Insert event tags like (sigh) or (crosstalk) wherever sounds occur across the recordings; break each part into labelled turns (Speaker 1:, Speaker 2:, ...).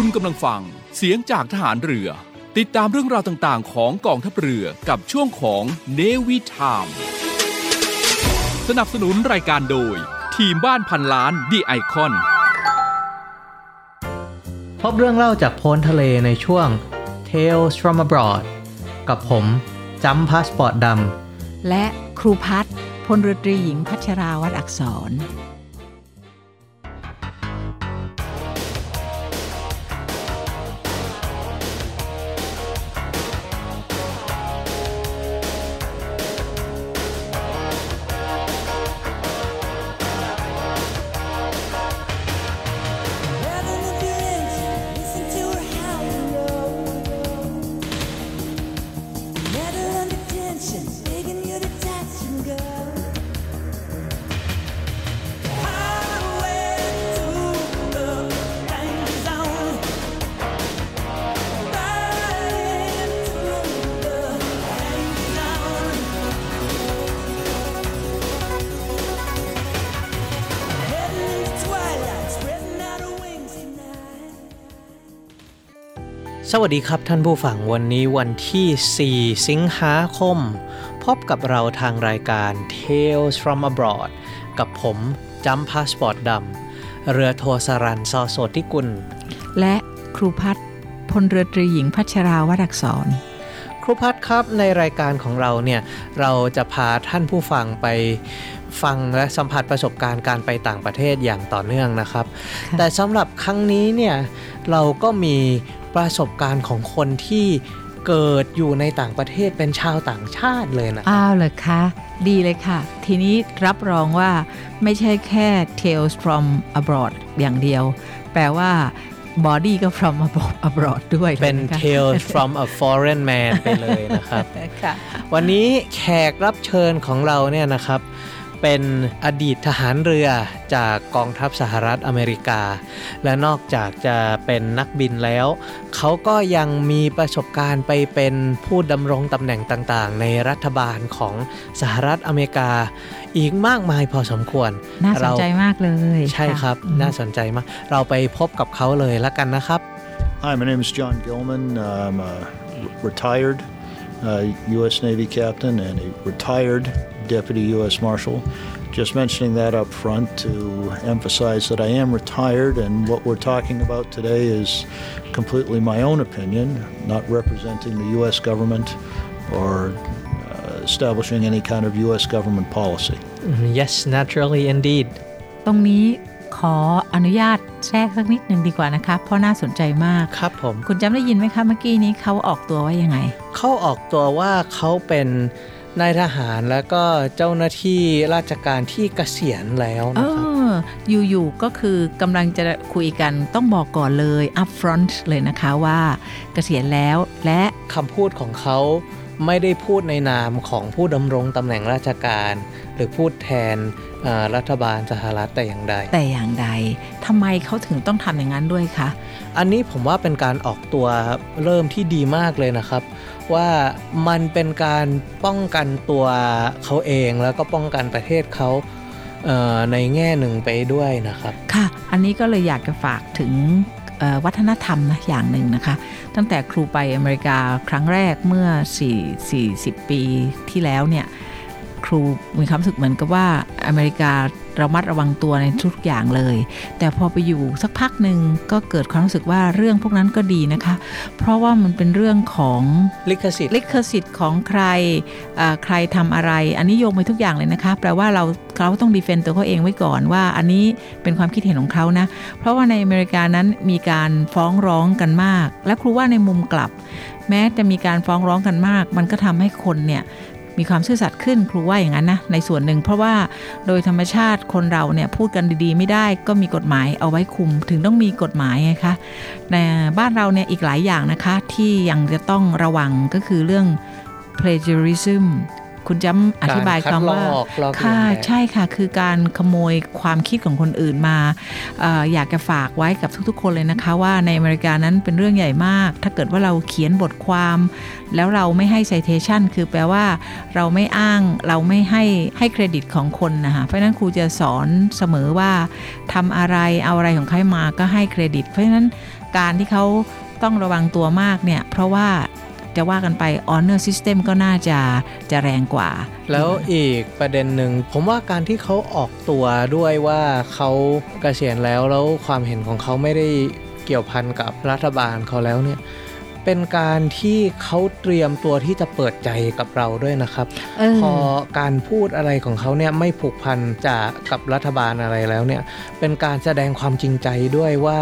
Speaker 1: คุณกำลังฟัง เสียงจากทหารเรือ ติดตามเรื่องราวต่างๆ ของกองทัพเรือกับช่วงของ Navy Timeสนับสนุนรายการโดย ทีมบ้านพันล้าน The iCon
Speaker 2: พบเรื่องเล่าจากโพ้นทะเลในช่วง Tales from abroad กับผมจำพาสปอร์ตดำ
Speaker 3: และครูพัฒน์พลเรือตรีหญิงพัชราวัดอักษร
Speaker 2: สวัสดีครับท่านผู้ฟังวันนี้วันที่ 4 สิงหาคม พบกับเราทางรายการ Tales from abroad กับผมจำพาสปอร์ตดำเรือโทสรันซอโสติกุล
Speaker 3: และครูพัฒน์พลเรือตรีหญิงพัชราวัดอักษร
Speaker 2: ครูพัฒครับในรายการของเราเนี่ย เราจะพาท่านผู้ฟังไปฟังและสัมผัสประสบการณ์การไปต่างประเทศอย่างต่อเนื่องนะครับ
Speaker 3: ค่ะ
Speaker 2: แต่สำหรับครั้งนี้เนี่ยเราก็มี ประสบการณ์ของคนที่เกิดอยู่ในต่างประเทศเป็นชาวต่างชาติเลยนะ
Speaker 3: อ้าวเหรอคะดีเลยค่ะ ทีนี้รับรองว่าไม่ใช่แค่ Tales from abroad อย่างเดียว แปลว่า body ก็ from abroad ด้วย
Speaker 2: เป็น
Speaker 3: ลยะคะ
Speaker 2: Tales from a foreign man ไปเลยนะครับ
Speaker 3: ค่ะ
Speaker 2: วันนี้แขกรับเชิญของเราเนี่ยนะครับ เป็นอดีตทหารเรือจากกองทัพสหรัฐอเมริกา และนอกจากจะเป็นนักบินแล้ว เขาก็ยังมีประสบการณ์ไปเป็นผู้ดำรงตำแหน่งต่างๆ ในรัฐบาลของสหรัฐอเมริกา อีกมากมายพอสมควร
Speaker 3: น่าสนใจ
Speaker 2: เร
Speaker 3: มากเลย
Speaker 2: ใช่ครับ
Speaker 3: อืม
Speaker 2: น่าสนใจมาก เราไปพบกับเขาเลยละกันนะครับ
Speaker 4: Hi, my name is John Gilman. I'm a retired uh, U.S. Navy captain and a retired Deputy U.S. Marshal. Just mentioning that up front to emphasize that I am retired, and what we're talking about today is completely my own opinion, not representing the U.S. government or uh, establishing any kind of U.S. government policy.
Speaker 2: Yes naturally indeed
Speaker 3: ตรงนี้ขออนุญาตแทรกสักนิดหนึ่งดีกว่านะคะ เพราะน่าสนใจมาก
Speaker 2: ครับผม
Speaker 3: คุณจำได้ยินไหมคะเมื่อกี้นี้เขาออกตัวว่ายังไง
Speaker 2: เขาออกตัวว่าเขาเป็น นายทหารแล้วก็เจ้าหน้าที่ราชการที่เกษียณแล้ว
Speaker 3: เอ
Speaker 2: นะครับ
Speaker 3: ออยู่ๆก็คือกำลังจะคุยกันต้องบอกก่อนเลย up front เลยนะคะว่าเกษียณแล้วและ
Speaker 2: คำพูดของเขาไม่ได้พูดในนามของผู้ดำรงตำแหน่งราชการ หรือพูดแทนเอ่อรัฐบาลสหรัฐแต่อย่างใด
Speaker 3: แต่อย่างใดทำไมเขาถึงต้องทำอย่างนั้นด้วยคะ
Speaker 2: อันนี้ผมว่าเป็นการออกตัวเริ่มที่ดีมากเลยนะครับ ว่ามันเป็นการป้องกันตัวเขาเองแล้วก็ป้องกันประเทศเขาเในแง่หนึ่งไปด้วยนะครับ
Speaker 3: ค่ะ อันนี้ก็เลยอยากจะฝากถึงวัฒนธรรมนะอย่างหนึ่งนะคะ ตั้งแต่ครูไปอเมริกาครั้งแรกเมื่อ 4 40 ปีที่แล้วเนี่ย ครูมีความรู้สึกเหมือนกับว่าอเมริกา ระมัดระวังตัวในทุกอย่างเลย แต่พอไปอยู่สักพักหนึ่งก็เกิดความรู้สึกว่าเรื่องพวกนั้นก็ดีนะคะ เพราะว่ามันเป็นเรื่องของ
Speaker 2: ลิขสิทธิ์
Speaker 3: ลิขสิทธิ์ของใครเอ่อใครทำอะไร อันนี้โยงไปทุกอย่างเลยนะคะแปลว่าเราเขาต้องดีเฟนต์ตัวเขาเองไว้ก่อนว่า อันนี้เป็นความคิดเห็นของเขานะ เพราะว่าในอเมริกานั้นมีการฟ้องร้องกันมาก และครูว่าในมุมกลับ แม้จะมีการฟ้องร้องกันมาก มันก็ทำให้คนเนี่ย มีความซื่อสัตย์ขึ้นครูว่าอย่างนั้นนะในส่วนหนึ่ง เพราะว่าโดยธรรมชาติคนเราเนี่ยพูดกันดีๆ ไม่ได้ก็มีกฎหมายเอาไว้คุมถึงต้องมีกฎหมายไงคะในบ้านเราเนี่ยอีกหลายอย่างนะคะที่ยังจะต้องระวังก็คือเรื่อง plagiarism คุณจำอธิบาย
Speaker 2: การคัด
Speaker 3: คำว่า
Speaker 2: ลอกลอกเลียน
Speaker 3: ค่ะ
Speaker 2: แบบ
Speaker 3: ใช่ค่ะ คือการขโมยความคิดของคนอื่นมาเอออยากจะฝากไว้กับทุก ๆ คนเลยนะคะว่าในอเมริกานั้นเป็นเรื่องใหญ่มาก ถ้าเกิดว่าเราเขียนบทความ แล้วเราไม่ให้ citation คือแปลว่าเราไม่อ้างเราไม่ให้ให้เครดิตของคนนะคะเพราะฉะนั้นครูจะสอนเสมอว่าทำอะไรเอาอะไรของใครมาก็ให้เครดิต เพราะฉะนั้นการที่เขาต้องระวังตัวมากเนี่ยเพราะว่า จะว่ากันไป honor system ก็น่าจะจะแรงกว่า
Speaker 2: แล้วอีกประเด็นหนึ่ง ผมว่าการที่เขาออกตัวด้วยว่าเขาเกษียณแล้วแล้วความเห็นของเขาไม่ได้เกี่ยวพันกับรัฐบาลเขาแล้วเนี่ยเป็นการที่เขาเตรียมตัวที่จะเปิดใจกับเราด้วยนะครับ
Speaker 3: เออ
Speaker 2: พอการพูดอะไรของเขาเนี่ยไม่ผูกพันจากกับรัฐบาลอะไรแล้วเนี่ย เป็นการแสดงความจริงใจด้วยว่า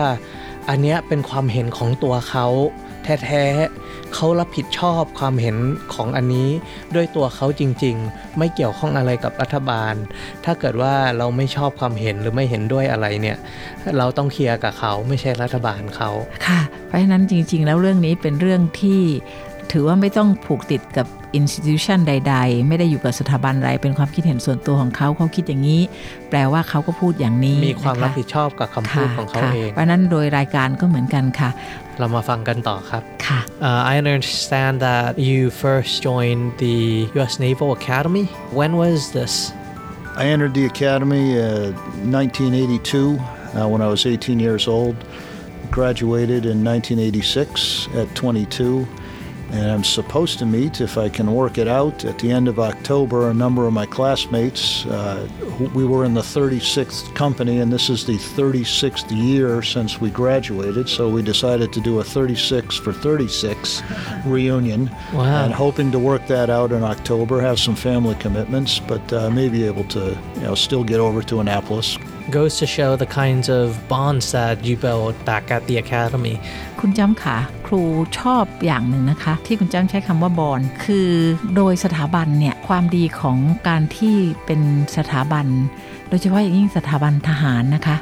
Speaker 2: อันเนี้ยเป็นความเห็นของตัวเขา แท้ๆเขารับผิดชอบความเห็นของอันนี้ ด้วยตัวเขาจริง ๆ ไม่เกี่ยวข้องอะไรกับรัฐบาล ถ้าเกิดว่าเราไม่ชอบความเห็นหรือไม่เห็นด้วยอะไรเนี่ยเราต้องเคลียร์กับเขาไม่ใช่รัฐบาลเขา
Speaker 3: ค่ะ เพราะฉะนั้นจริง ๆ แล้วเรื่องนี้เป็นเรื่องที่ถือว่าไม่ต้องผูกติดกับ institution ใด ๆ ไม่ได้อยู่กับสถาบันใดเป็นความคิดเห็นส่วนตัวของเขาเขาคิดอย่างนี้ แปลว่าเขาก็พูดอย่างนี้
Speaker 2: มีความรับผิดชอบกับคำพู
Speaker 3: ค่ะ
Speaker 2: ดของเขา
Speaker 3: ค่ะ
Speaker 2: เอง
Speaker 3: เพราะฉะนั้นโดยรายการก็เหมือนกันค่ะ
Speaker 2: เรามาฟังกันต่อครับ
Speaker 3: ค่ะ
Speaker 2: Uh, I understand that you first joined the U.S. Naval Academy. When was this?
Speaker 4: I entered the academy uh, 1982 uh, when I was 18 years old. Graduated in 1986 at 22. And I'm supposed to meet, if I can work it out, at the end of October, a number of my classmates. Uh, we were in the 36th company, and this is the 36th year since we graduated. So we decided to do a 36 for 36 reunion.
Speaker 2: Wow.
Speaker 4: And hoping to work that out in October, have some family commitments, but uh, may be able to, you know, still get over to Annapolis.
Speaker 2: Goes to show the kinds of bonds that you built back at the academy.
Speaker 3: คุณจ้ำค่ะครูชอบอย่างหนึ่งนะคะ ที่คุณจ้ำใช้คำว่าบอลคือโดยสถาบันเนี่ย ความดีของการที่เป็นสถาบัน โดยเฉพาะอย่างยิ่งสถาบันทหารนะคะ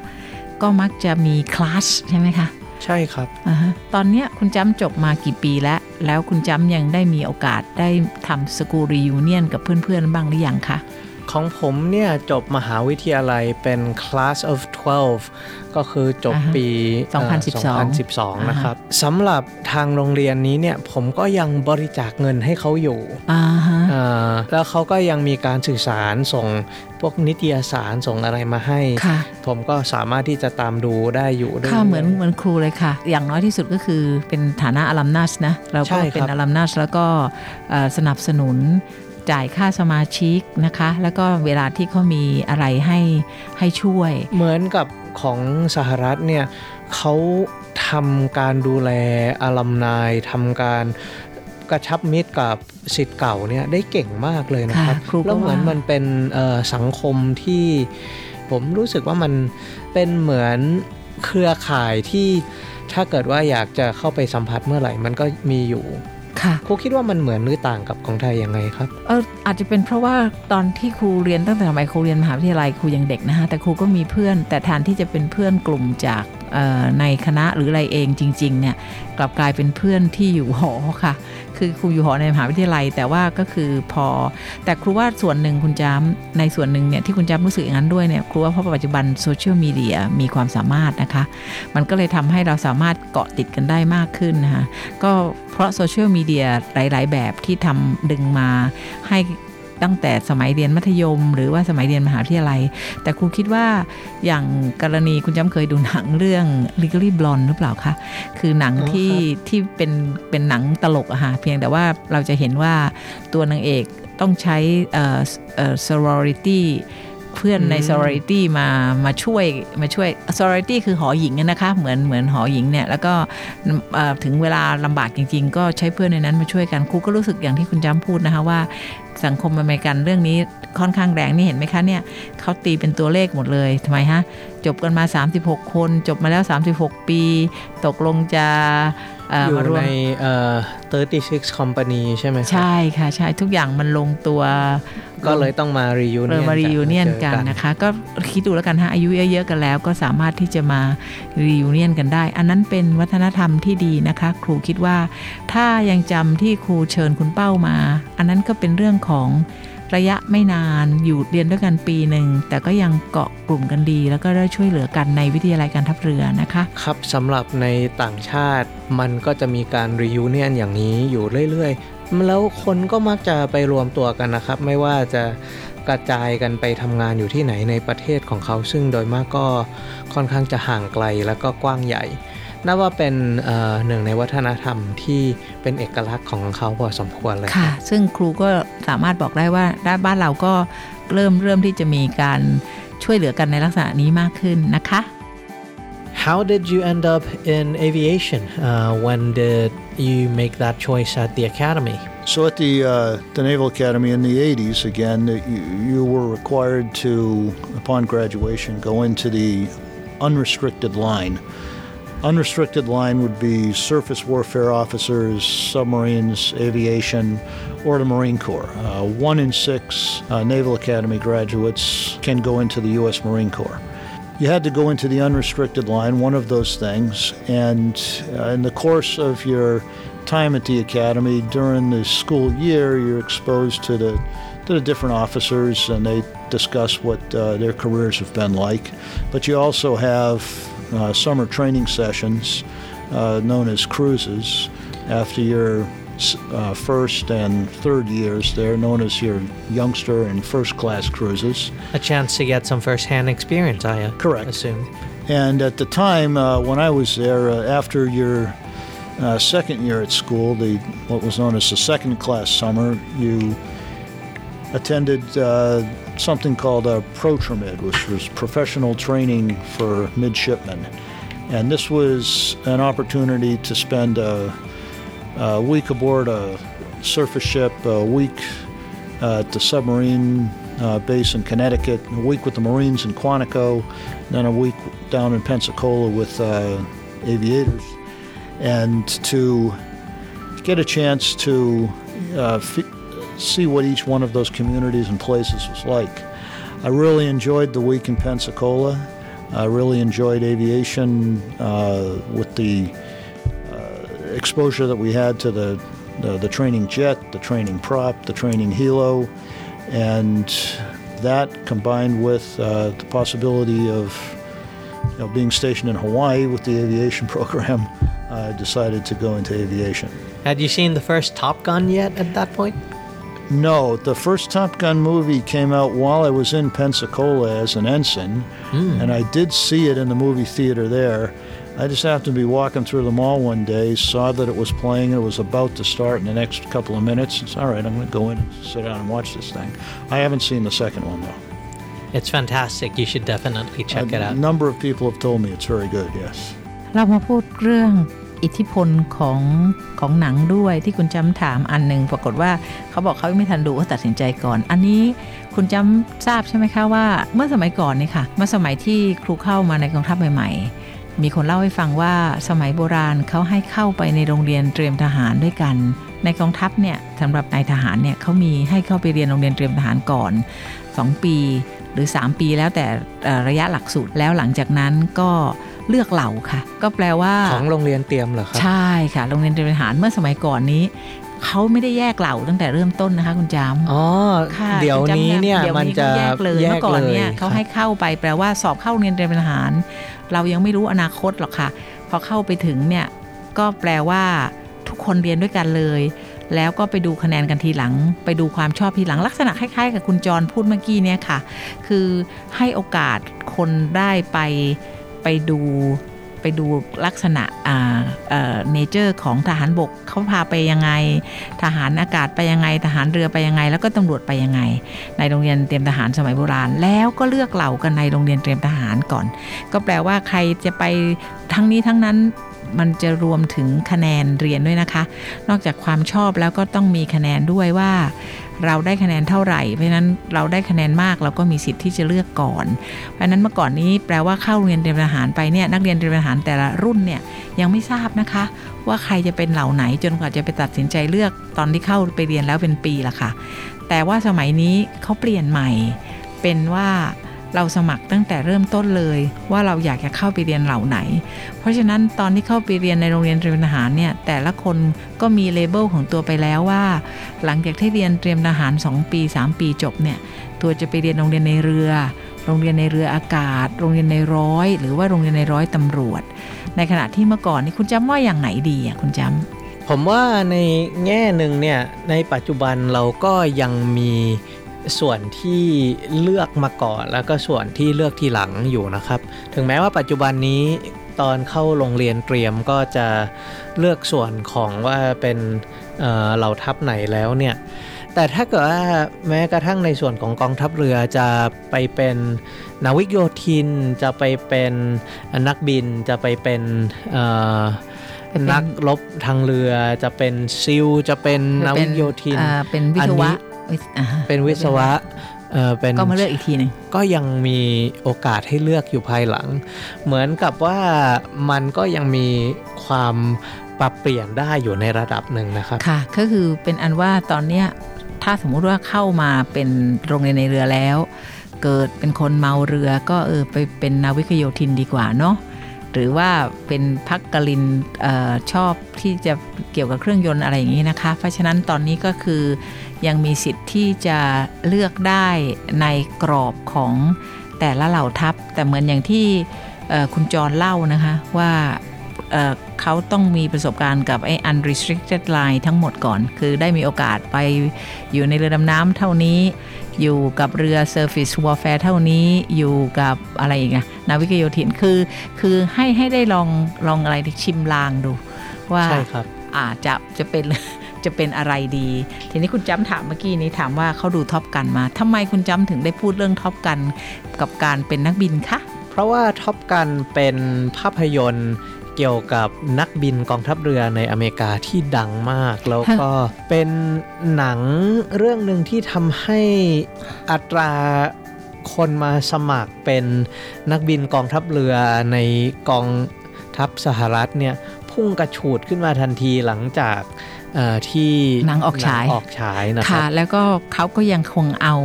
Speaker 3: ก็มักจะมีคลาสใช่ไหมคะ
Speaker 2: ใช่ครับ
Speaker 3: อ่าฮะตอนเนี้ยคุณจ้ำจบมากี่ปีแล้ว แล้วคุณจ้ำยังได้มีโอกาสได้ทำสกูรียูเนียนกับเพื่อนๆ บ้างหรือยังคะ
Speaker 2: ของผมเนี่ยจบมหาวิทยาลัยเป็น class of 12 ก็คือจบ
Speaker 3: อ่าฮะ
Speaker 2: ปีเอ่อ
Speaker 3: 2012
Speaker 2: 2012 นะครับสำหรับทางโรงเรียนนี้เนี่ยผมก็ยังบริจาคเงินให้เขาอยู่
Speaker 3: อ่าฮะ
Speaker 2: อ่าแล้วเขาก็ยังมีการสื่อสารส่งพวกนิตยสารส่งอะไรมาให้
Speaker 3: ค่ะ
Speaker 2: ผมก็สามารถที่จะตามดูได้อยู่ด้วย
Speaker 3: ค่ะเหมือนเหมือนครูเลยค่ะ อย่างน้อยที่สุดก็คือเป็นฐานะอลัมนัสนะ เรา
Speaker 2: ใช่
Speaker 3: ก็
Speaker 2: ครับ
Speaker 3: เป็นอลัมนัสแล้วก็เอ่อสนับสนุน จ่ายค่าสมาชิกนะคะ แล้วก็เวลาที่เขามีอะไรให้ให้ช่วย
Speaker 2: เหมือนกับของสหรัฐเนี่ยเขาทำการดูแลอลัมนายทำการกระชับมิตรกับสิทธิ์เก่าเนี่ยได้เก่งมากเลยนะครับ
Speaker 3: ค่ะครูก็
Speaker 2: แล้วเหมือน
Speaker 3: ว่ามั
Speaker 2: มันเป็นเอ่อสังคมที่ผมรู้สึกว่ามันเป็นเหมือนเครือข่ายที่ถ้าเกิดว่าอยากจะเข้าไปสัมผัสเมื่อไหร่ มันก็มีอยู่
Speaker 3: ค่ะ
Speaker 2: ครูคิดว่ามันเหมือนหรือต่างกับของไทยยังไงครับ
Speaker 3: เอออาจจะเป็นเพราะว่าตอนที่ครูเรียนตั้งแต่สมัยครูเรียนมหาวิทยาลัยครูยังเด็กนะคะแต่ครูก็มีเพื่อน แต่แทนที่จะเป็นเพื่อนกลุ่มจากเอ่อในคณะหรืออะไรเองจริงๆเนี่ยกลับกลายเป็นเพื่อนที่อยู่หอค่ะ คือครูอยู่หอในมหาวิทยาลัย แต่ว่าก็คือพอ แต่ครูว่าส่วนหนึ่งคุณจ้ำในส่วนหนึ่งเนี่ยที่คุณจ้ำรู้สึกอย่างนั้นด้วยเนี่ยครูว่าเพราะปัจจุบันโซเชียลมีเดียมีความสามารถนะคะ มันก็เลยทำให้เราสามารถเกาะติดกันได้มากขึ้นนะคะก็เพราะโซเชียลมีเดียหลาย ๆ แบบที่ทำดึงมาให้ ตั้งแต่สมัยเรียนมัธยม หรือว่าสมัยเรียนมหาวิทยาลัย แต่ครูคิดว่าอย่างกรณีคุณจ้ำเคยดูหนังเรื่อง Legally Blonde หรือเปล่าคะคือหนัง
Speaker 2: อ๋อ
Speaker 3: ที่
Speaker 2: ครับ
Speaker 3: ที่เป็นเป็นหนังตลกอะค่ะเพียงแต่ว่าเราจะเห็นว่าตัวนางเอกต้องใช้เอ่อเอ่อ sorority เพื่อนใน sorority มามาช่วยมาช่วย sorority คือหอหญิงอะนะคะเหมือนเหมือนหอหญิงเนี่ยแล้วก็เอ่อถึงเวลาลำบากจริง ๆ ก็ใช้เพื่อนในนั้นมาช่วยกันครูก็รู้สึกอย่างที่คุณจ้ำพูดนะคะว่าสังคมอเมริกันเรื่องนี้ค่อนข้างแรงนี่เห็นไหมคะเนี่ยเขาตีเป็นตัวเลขหมดเลยทำไมฮะ จบกันมา 36 คน จบมาแล้ว 36 ปี ตกลงจะเอ่อ
Speaker 2: อยู่
Speaker 3: มารวม
Speaker 2: ในเอ่อ36 company ใช่ไหมครับ
Speaker 3: ใช่ค่ะ ใช่ทุกอย่างมันลงตัว
Speaker 2: ก็เลยต้องมา
Speaker 3: เอ
Speaker 2: reunion
Speaker 3: อมารี
Speaker 2: กั
Speaker 3: ยูเนียน
Speaker 2: มาจอ
Speaker 3: กันนะคะ ก็คิดดูแล้วกันฮะอายุเยอะๆกันแล้ว ก็สามารถที่จะมารียูเนียนกันได้ อันนั้นเป็นวัฒนธรรมที่ดีนะคะ ครูคิดว่า ถ้ายังจำที่ครูเชิญคุณเป้ามา อันนั้นก็เป็นเรื่องของระยะไม่นานอยู่เรียนด้วยกันปีหนึ่ง แต่ก็ยังเกาะกลุ่มกันดี แล้วก็ได้ช่วยเหลือกันในวิทยาลัยการทัพเรือนะคะ
Speaker 2: ครับสำหรับในต่างชาติมันก็จะมีการ reunion อย่างนี้อยู่เรื่อย ๆ แล้วคนก็มักจะไปรวมตัวกันนะครับ ไม่ว่าจะกระจายกันไปทำงานอยู่ที่ไหนในประเทศของเขา ซึ่งโดยมากก็ค่อนข้างจะห่างไกลแล้วก็กว้างใหญ่นับว่าเป็นหนึ่งในวัฒนธรรมที่เป็นเอกลักษณ์ของเขาพอสมควรเลย
Speaker 3: ค่ะ ซึ่งครูก็สามารถบอกได้ว่าด้านบ้านเราก็เริ่มเริ่มที่จะมีการช่วยเหลือกันในลักษณะนี้มากขึ้นนะคะ
Speaker 2: How did you end up in aviation? Uh, when did you make that choice at the academy?
Speaker 4: So at the uh, the Naval Academy in the 80s, again, you, you were required to, upon graduation, go into the unrestricted line. Unrestricted line would be surface warfare officers, submarines, aviation, or the Marine Corps. Uh, one in six uh, Naval Academy graduates can go into the U.S. Marine Corps. You had to go into the unrestricted line, one of those things, and uh, in the course of your time at the academy during the school year, you're exposed to the to the different officers, and they discuss what uh, their careers have been like. But you also have uh, summer training sessions uh, known as cruises after your uh, first and third years there, known as your youngster and first class cruises.
Speaker 2: A chance to get some first hand experience, I
Speaker 4: Correct.
Speaker 2: assume.
Speaker 4: And at the time uh, when I was there, uh, after your uh, second year at school, the what was known as the second class summer, you attended uh, something called a ProTramid, which was professional training for midshipmen. And this was an opportunity to spend a, a week aboard a surface ship, a week uh, at the submarine uh, base in Connecticut, a week with the Marines in Quantico, then a week down in Pensacola with uh, aviators, and to get a chance to f- see what each one of those communities and places was like. I really enjoyed the week in Pensacola. I really enjoyed aviation uh, with the exposure that we had to the, the, the training jet, the training prop, the training helo, and that combined with uh, the possibility of you know, being stationed in Hawaii with the aviation (laughs) program, I decided to go into aviation.
Speaker 2: Had you seen the first Top Gun yet at that point?
Speaker 4: No, the first Top Gun movie came out while I was in Pensacola as an ensign, and I did see it in the movie theater there. I just happened to be walking through the mall one day, saw that it was playing, and it was about to start in the next couple of minutes. It's all right, I'm going to go in and sit down and watch this thing. I haven't seen the second one, though.
Speaker 2: It's fantastic. You should definitely check it
Speaker 4: a
Speaker 2: out.
Speaker 4: number of people have told me it's very good, yes.
Speaker 3: เรามาพูดเรื่องอิทธิพลของของหนังด้วยที่คุณจำถามอันหนึ่งปรากฏว่าเขาบอกเขาไม่ทันดูก็ตัดสินใจก่อน อันนี้คุณจำทราบใช่ไหมคะว่าเมื่อสมัยก่อนนี่ค่ะเมื่อสมัยที่ครูเข้ามาในกองทัพใหม่ ๆ มีคนเล่าให้ฟังว่าสมัยโบราณเขาให้เข้าไปในโรงเรียนเตรียมทหารด้วยกัน ในกองทัพเนี่ยสำหรับนายทหารเนี่ยเขามีให้เข้าไปเรียนโรงเรียนเตรียมทหารก่อน 2 ปีหรือ 3 ปีแล้วแต่เอ่อระยะหลักสูตรแล้วหลังจากนั้นก็เลือกเหล่าค่ะ ก็แปลว่า
Speaker 2: ของโรงเรียนเตรียมเหรอครับ
Speaker 3: ใช่ค่ะโรงเรียนเตรียมทหารเมื่อสมัยก่อนนี้เขาไม่ได้แยกเหล่าตั้งแต่เริ่มต้นนะคะคุณจาม
Speaker 2: อ๋อ
Speaker 3: ค่ะ
Speaker 2: เดี๋ยวนี้เนี่ย
Speaker 3: ดี๋ว
Speaker 2: มันจะ
Speaker 3: ก็แยกเลยเมื่อก่อนเนี่ยเขาให้
Speaker 2: ครับ
Speaker 3: เข้าไปแปลว่าสอบเข้าโรงเรียนเตรียมทหาร เรายังไม่รู้อนาคตหรอกค่ะ พอเข้าไปถึงเนี่ยก็แปลว่าทุกคนเรียนด้วยกันเลย แล้วก็ไปดูคะแนนกันทีหลัง ไปดูความชอบทีหลังลักษณะคล้ายๆ กับคุณจรพูดเมื่อกี้เนี่ยค่ะ คือให้โอกาสคนได้ไปไปดู ไปดูลักษณะเอ่อเนเจอร์ของทหารบกเขาพาไปยังไง ทหารอากาศไปยังไง ทหารเรือไปยังไง แล้วก็ตำรวจไปยังไง ในโรงเรียนเตรียมทหารสมัยโบราณ แล้วก็เลือกเหล่ากันในโรงเรียนเตรียมทหารก่อน ก็แปลว่าใครจะไปทั้งนี้ทั้งนั้น มันจะรวมถึงคะแนนเรียนด้วยนะคะ นอกจากความชอบแล้วก็ต้องมีคะแนนด้วยว่า เราได้คะแนนเท่าไหร่ เพราะนั้นเราได้คะแนนมากเราก็มีสิทธิ์ที่จะเลือกก่อน เพราะนั้นเมื่อก่อนนี้แปลว่าเข้าเรียนเตรียมทหารไปเนี่ยนักเรียนเตรียมทหารแต่ละรุ่นเนี่ยยังไม่ทราบนะคะ ว่าใครจะเป็นเหล่าไหนจนกว่าจะไปตัดสินใจเลือกตอนที่เข้าไปเรียนแล้วเป็นปีละค่ะ แต่ว่าสมัยนี้เขาเปลี่ยนใหม่เป็นว่า เราสมัครตั้งแต่เริ่มต้นเลยว่าเราอยากจะเข้าไปเรียนเหล่าไหน เพราะฉะนั้นตอนที่เข้าไปเรียนในโรงเรียนเตรียมทหารเนี่ยแต่ละคนก็มีเลเบลของตัวไปแล้วว่า หลังจากที่เรียนเตรียมทหาร 2 ปี 3 ปีจบเนี่ยตัวจะไปเรียนโรงเรียนในเรือ โรงเรียนในเรืออากาศ โรงเรียนในร้อย หรือว่าโรงเรียนในร้อยตำรวจ ในขณะที่เมื่อก่อนนี่คุณจำว่าอย่างไหนดีอะคุณจำ
Speaker 2: ผมว่าในแง่หนึ่งเนี่ยในปัจจุบันเราก็ยังมี ส่วนที่เลือกมาก่อน แล้วก็ส่วนที่เลือกทีหลังอยู่นะครับ ถึงแม้ว่าปัจจุบันนี้ตอนเข้าโรงเรียนเตรียมก็จะเลือกส่วนของว่าเป็นเอ่อเหล่าทัพไหนแล้วเนี่ยแต่ถ้าเกิดว่าแม้กระทั่งในส่วนของกองทัพเรือจะไปเป็นนาวิกโยธิน จะไปเป็นนักบินจะไปเป็นเอ่อ
Speaker 3: เป็น
Speaker 2: นักรบทางเรือจะเป็นซิลจะเป็นนาวิกโยธิน
Speaker 3: อ่าเป็นวิศวะวิศอ่าฮะ
Speaker 2: เป็นวิศวะเอ่อเป็น
Speaker 3: ก็มาเลือกอีกทีหนึ่ง
Speaker 2: ก็ยังมีโอกาสให้เลือกอยู่ภายหลัง เหมือนกับว่ามันก็ยังมีความปรับเปลี่ยนได้อยู่ในระดับหนึ่งนะครับ
Speaker 3: ค่ะ ก็คือเป็นอันว่าตอนเนี้ยถ้าสมมุติว่าเข้ามาเป็นโรงเรียนในเรือแล้ว เกิดเป็นคนเมาเรือก็เออไปเป็นนาวิกโยธินดีกว่าเนาะหรือว่าเป็นพักกลินเออชอบที่จะเกี่ยวกับเครื่องยนต์อะไรอย่างนี้นะคะ เพราะฉะนั้นตอนนี้ก็คือ ยังมีสิทธิ์ที่จะเลือกได้ในกรอบของแต่ละเหล่าทัพ แต่เหมือนอย่างที่เอ่อคุณจรเล่านะคะว่าเอ่อเขาต้องมีประสบการณ์กับไอ้ unrestricted line ทั้งหมดก่อน คือได้มีโอกาสไปอยู่ในเรือดำน้ำเท่านี้ อยู่กับเรือ surface warfare เท่านี้อยู่กับอะไรอีกอะนาวิกโยธินคือ คือให้ให้ได้ลองลองอะไรที่ชิมลางดู ว่า
Speaker 2: ใช่ครับ
Speaker 3: อาจจะจะเป็น จะเป็นอะไรดี ทีนี้คุณจำถามเมื่อกี้นี้ถามว่าเขาดู Top Gun มาทำไมคุณจำถึงได้พูดเรื่อง Top Gun กับการเป็นนักบินคะ
Speaker 2: เพราะว่า Top Gun เป็นภาพยนตร์เกี่ยวกับนักบินกองทัพเรือในอเมริกาที่ดังมาก แล้วก็เป็นหนังเรื่องหนึ่งที่ทำให้อัตราคนมาสมัครเป็นนักบินกองทัพเรือในกองทัพสหรัฐเนี่ยพุ่งกระฉูดขึ้นมาทันทีหลังจาก ที่
Speaker 3: หนังออกฉาย
Speaker 2: หนังออกฉายนะค
Speaker 3: ค่ะ
Speaker 2: รับ
Speaker 3: แล้วก็เขาก็ยังคงเอา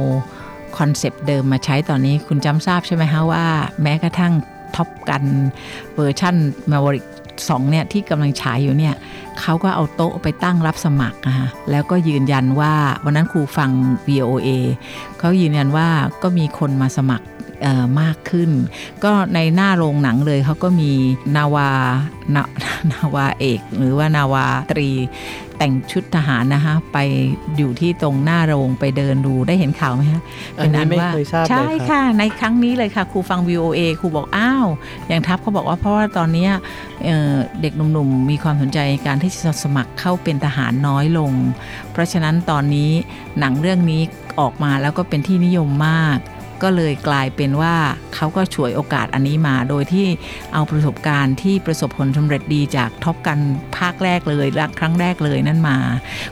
Speaker 3: concept เดิมมาใช้ตอนนี้คุณจำทราบใช่ไหมคะว่าแม้กระทั่ง Top Gun เวอร์ชั่น Maverick สองเนี่ยที่กำลังฉายอยู่เนี่ยเขาก็เอาโต๊ะไปตั้งรับสมัครนะคะแล้วก็ยืนยันว่าวันนั้นครูฟัง VOA เขายืนยันว่าก็มีคนมาสมัครเอ่อมากขึ้น ก็ในหน้าโรงหนังเลยเขาก็มีนาวานานาวาเอก หรือว่านาวาตรี แต่งชุดทหารนะคะไปอยู่ที่ตรงหน้าโรงไปเดินดูได้เห็นข่าวไหมคะ
Speaker 2: อันนี้ไม่เคยทราบเลย
Speaker 3: ใช่
Speaker 2: ครับ
Speaker 3: ค่ะ ในครั้งนี้เลยค่ะครูฟัง VOA ครูบอกอ้าว อย่างทัพเขาบอกว่าเพราะว่าตอนเนี้ยเอ่อเด็กหนุ่มๆมีความสนใจในการที่จะสมัครเข้าเป็นทหารน้อยลง เพราะฉะนั้นตอนนี้หนังเรื่องนี้ออกมาแล้วก็เป็นที่นิยมมาก ก็เลยกลายเป็นว่าเขาก็ฉวยโอกาสอันนี้มา โดยที่เอาประสบการณ์ที่ประสบผลสำเร็จดีจากท็อปกันภาคแรกเลยและครั้งแรกเลยนั่นมา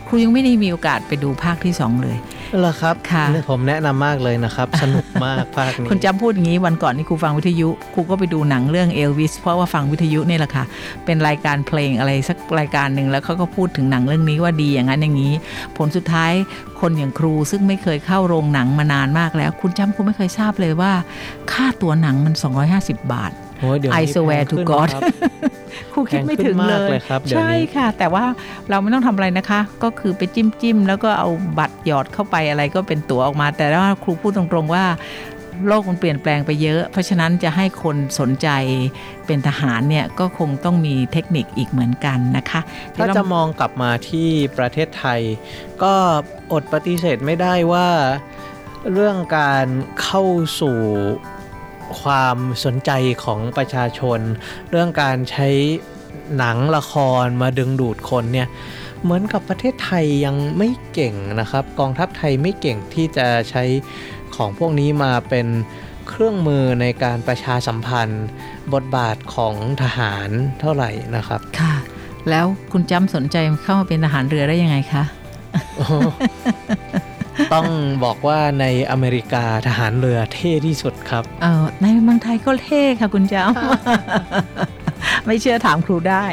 Speaker 3: ครูยังไม่ได้มีโอกาสไปดูภาคที่สองเลย
Speaker 2: เหรอครับ
Speaker 3: ค่ะ
Speaker 2: ผมแนะนำมากเลยนะครับ สนุกมากภาคนี้
Speaker 3: คุณจำพูดอย่างนี้วันก่อนที่ครูฟังวิทยุครูก็ไปดูหนังเรื่องเอลวิสเพราะว่าฟังวิทยุนี่แหละค่ะ เป็นรายการเพลงอะไรสักรายการหนึ่งแล้วเขาก็พูดถึงหนังเรื่องนี้ว่าดีอย่างนั้นอย่างนี้ ผลสุดท้ายคนอย่างครูซึ่งไม่เคยเข้าโรงหนังมานานมากแล้ว คุณจำครูไม่เคยทราบเลยว่า ค่าตัวหนังมัน 250 บาท
Speaker 2: โอ้ยเดี๋ยวนี้
Speaker 3: I swear
Speaker 2: แพง
Speaker 3: to
Speaker 2: ขึ้น
Speaker 3: God
Speaker 2: นะครับ
Speaker 3: ครูคิดไม่ถึง
Speaker 2: แพงขึ้น
Speaker 3: เล
Speaker 2: มาก
Speaker 3: ย
Speaker 2: เลยครับเดี๋ยวนี้
Speaker 3: ใช่ค่ะ แต่ว่าเราไม่ต้องทำอะไรนะคะ ก็คือไปจิ้มจิ้มแล้วก็เอาบัตรหยอดเข้าไปอะไรก็เป็นตั๋วออกมา แต่ว่าครูพูดตรงๆว่าโลกมันเปลี่ยนแปลงไปเยอะ เพราะฉะนั้นจะให้คนสนใจเป็นทหารเนี่ยก็คงต้องมีเทคนิคอีกเหมือนกันนะคะ
Speaker 2: ถ้า
Speaker 3: เดี๋ยว
Speaker 2: จะ
Speaker 3: เรา
Speaker 2: มองกลับมาที่ประเทศไทย ก็อดปฏิเสธไม่ได้ว่าเรื่องการเข้าสู่ ความสนใจของประชาชน เรื่องการใช้หนังละครมาดึงดูดคนเนี่ยเหมือนกับประเทศไทยยังไม่เก่งนะครับ กองทัพไทยไม่เก่งที่จะใช้ของพวกนี้มาเป็นเครื่องมือในการประชาสัมพันธ์ บทบาทของทหารเท่าไหร่นะครับ
Speaker 3: ค่ะ แล้วคุณจำสนใจเข้ามาเป็นทหารเรือได้ยังไงคะ
Speaker 2: ต้องบอกว่าในอเมริกาทหารเรือเท่ที่สุดครับ
Speaker 3: เออในเมืองไทยก็เท่ค่ะคุณจำไม่เชื่อถามครูได้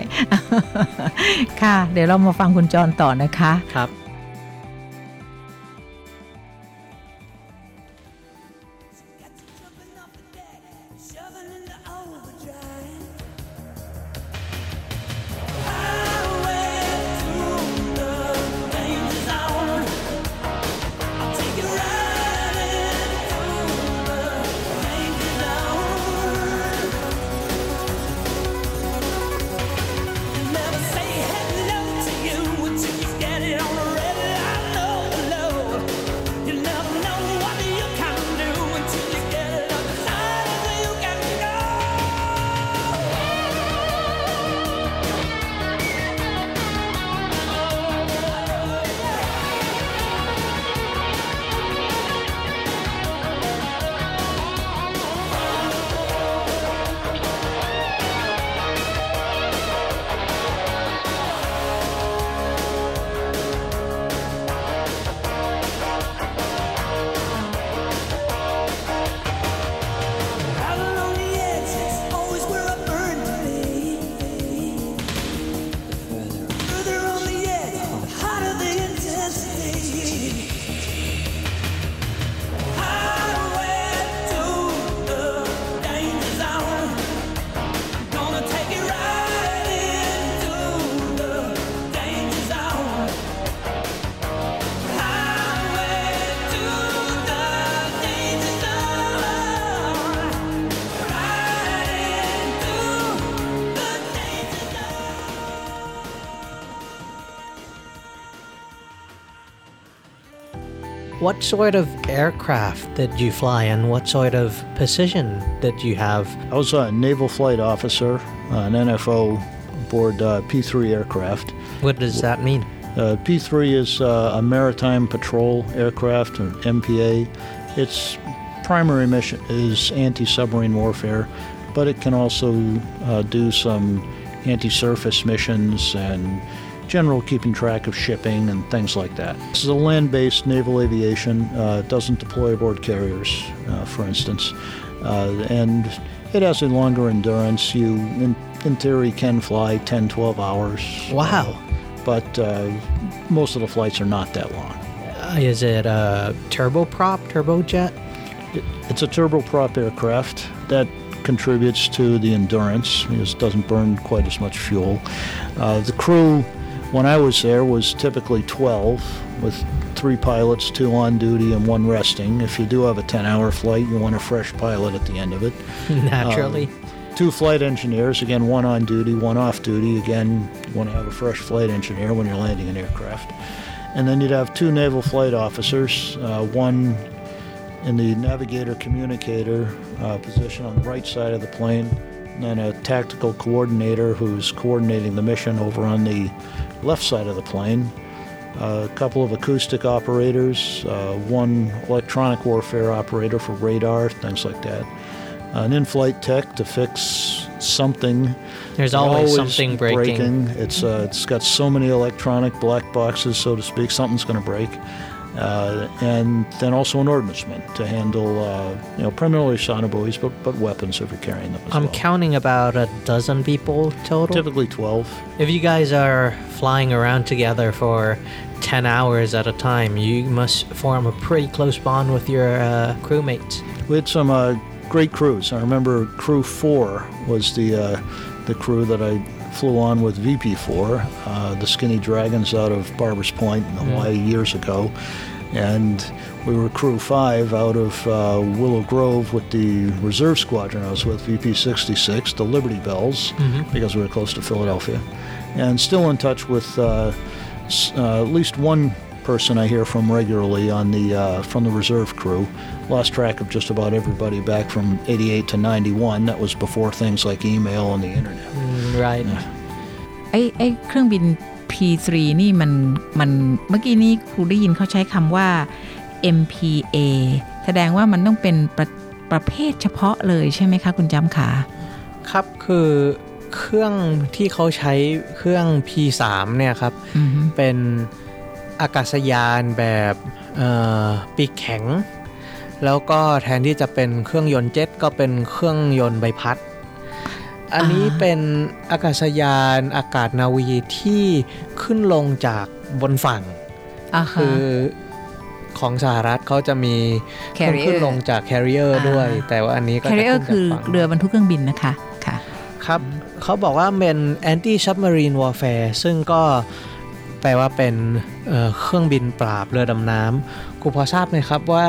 Speaker 3: ค่ะ เดี๋ยวเรามาฟังคุณจรต่อนะคะ
Speaker 2: ครับ What sort of aircraft did you fly and what sort of position did you have?
Speaker 4: I was a naval flight officer, uh, an NFO aboard uh, P 3 aircraft.
Speaker 2: What does that mean?
Speaker 4: Uh, P 3 is uh, a maritime patrol aircraft, or MPA. Its primary mission is anti submarine warfare, but it can also uh, do some anti surface missions and general keeping track of shipping and things like that. This is a land based naval aviation, uh, it doesn't deploy aboard carriers, uh, for instance, uh, and it has a longer endurance. You, in, in theory, can fly 10, 12 hours.
Speaker 2: Wow.
Speaker 4: Uh, but uh, most of the flights are not that long.
Speaker 2: Uh, is it a turboprop, turbojet?
Speaker 4: It's a turboprop aircraft that contributes to the endurance because it doesn't burn quite as much fuel. Uh, the crew, when I was there, was typically 12 with three pilots, two on duty and one resting. If you do have a 10 hour flight, you want a fresh pilot at the end of it. (laughs)
Speaker 2: Naturally.
Speaker 4: Two flight engineers, again, one on duty, one off duty. Again, you want to have a fresh flight engineer when you're landing an aircraft. And then you'd have two naval flight officers, uh, one in the navigator communicator uh, position on the right side of the plane, and then a tactical coordinator who's coordinating the mission over on the left side of the plane. Uh, a couple of acoustic operators, uh, one electronic warfare operator for radar, things like that. An in-flight tech to fix something.
Speaker 2: There's always something breaking.
Speaker 4: It's uh, it's got so many electronic black boxes, so to speak. Something's going to break. Uh, and then also an ordnanceman to handle, uh, you know, primarily sonobuoys, but but weapons if you're carrying them as
Speaker 2: I'm
Speaker 4: well.
Speaker 2: counting about a dozen people total.
Speaker 4: Typically 12.
Speaker 2: If you guys are flying around together for 10 hours at a time, you must form a pretty close bond with your uh, crewmates.
Speaker 4: We had some uh, great crews. I remember Crew 4 was the uh, the crew that I flew on with VP4, uh, the Skinny Dragons out of Barbers Point in Hawaii years ago. And we were Crew 5 out of uh, Willow Grove with the Reserve Squadron I was with, VP66, the Liberty Bells, because we were close to Philadelphia. And still in touch with uh, s- uh, at least one person I hear from regularly on the uh, from the reserve crew. Lost track of just about everybody back from 88 to 91. That was before things like email and the internet.
Speaker 2: Mm, right.
Speaker 3: ไอ้ไอ้เครื่องบิน P3 นี่มันมันเมื่อกี้นี้ครูได้ยินเขาใช้คำว่า MPA แสดงว่ามันต้องเป็นประประเภทเฉพาะเลยใช่ไหมคะ คุณจำขา
Speaker 2: ครับคือเครื่องที่เขาใช้เครื่อง P3 เนี่ยครับ
Speaker 3: อือฮึ
Speaker 2: เป็น อากาศยานแบบเอ่อปีกแข็ง แล้วก็แทนที่จะเป็นเครื่องยนต์เจ็ตก็เป็นเครื่องยนต์ใบพัด อันนี้เป็นอากาศยานอากาศนาวีที่ขึ้นลงจากบนฝั่ง
Speaker 3: อ่าฮะ
Speaker 2: คือของสหรัฐเขาจะมีเครื่อง
Speaker 3: Carrier
Speaker 2: ขึ้นลงจาก carrier
Speaker 3: อ่า
Speaker 2: ด้วย แต่ว่าอันนี้ก็จะ
Speaker 3: carrier
Speaker 2: ขึ้นจาก
Speaker 3: คือ
Speaker 2: ฝั่ง
Speaker 3: เรือบรรทุกเครื่องบินนะคะค่ะ
Speaker 2: ครับเขาบอกว่าเป็น anti submarine warfare ซึ่งก็ แปลว่าเป็นเเครื่องบินปราบเรือดำน้ำครูพอทราบไหมครับว่า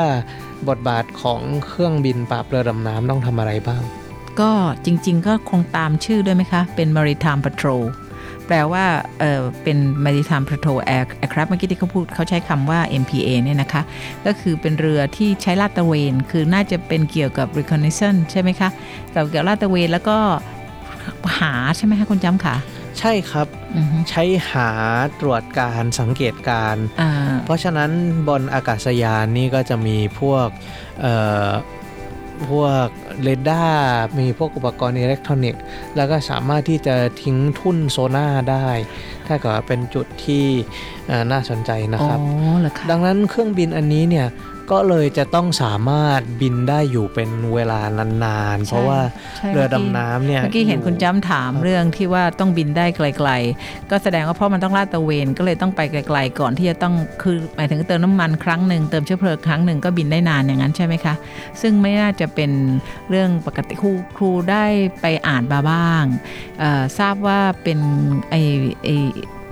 Speaker 2: บทบาทของเครื่องบินปราบเรือดำน้ำต้องทำอะไรบ้าง
Speaker 3: ก็จริง ๆ ก็คงตามชื่อด้วยไหมคะ เป็น maritime patrol แปลว่าเเป็น maritime patrol air aircraft เมื่อกี้ที่เขาพูดเขาใช้คำว่า MPA เนี่ยนะคะ ก็คือเป็นเรือที่ใช้ลาดตระเวน คือน่าจะเป็นเกี่ยวกับ reconnaissance ใช่ไหมคะเกี่ยวกับลาดตระเวนแล้วก็หาใช่ไหมคะคุณจำค่ะ
Speaker 2: ใช่ครับ
Speaker 3: อือฮึ
Speaker 2: ใช้หาตรวจการสังเกตการณ์
Speaker 3: อ่า
Speaker 2: เพราะฉะนั้นบนอากาศยานนี่ก็จะมีพวกเอ่อพวกเรดาร์มีพวกอุปกรณ์อิเล็กทรอนิกส์ แล้วก็สามารถที่จะทิ้งทุ่นโซน่าได้ ถ้าเกิดว่าเป็นจุดที่เอ่อน่าสนใจนะ
Speaker 3: อ๋อ
Speaker 2: ครับ
Speaker 3: เหรอคะ
Speaker 2: ดังนั้นเครื่องบินอันนี้เนี่ย ก็เลยจะต้องสามารถบินได้อยู่เป็นเวลานานๆ เพราะว่า
Speaker 3: ใช่
Speaker 2: เรือ
Speaker 3: มื่กี้
Speaker 2: ดำน้ำเนี่ย
Speaker 3: เมื่อกี้เห็น
Speaker 2: ยู่
Speaker 3: คุณจ้ำถามเรื่องที่ว่าต้องบินได้ไกล ๆ ก็แสดงว่าเพราะมันต้องลาดตระเวนก็เลยต้องไปไกล ๆ ก่อนที่จะต้องคือหมายถึงเติมน้ำมันครั้งหนึ่งเติมเชื้อเพลิงครั้งหนึ่งก็บินได้นานอย่างนั้นใช่ไหมคะ ซึ่งไม่น่าจะเป็นเรื่องปกติครูครูได้ไปอ่านมาบ้างเอ่อทราบว่าเป็นไอไอ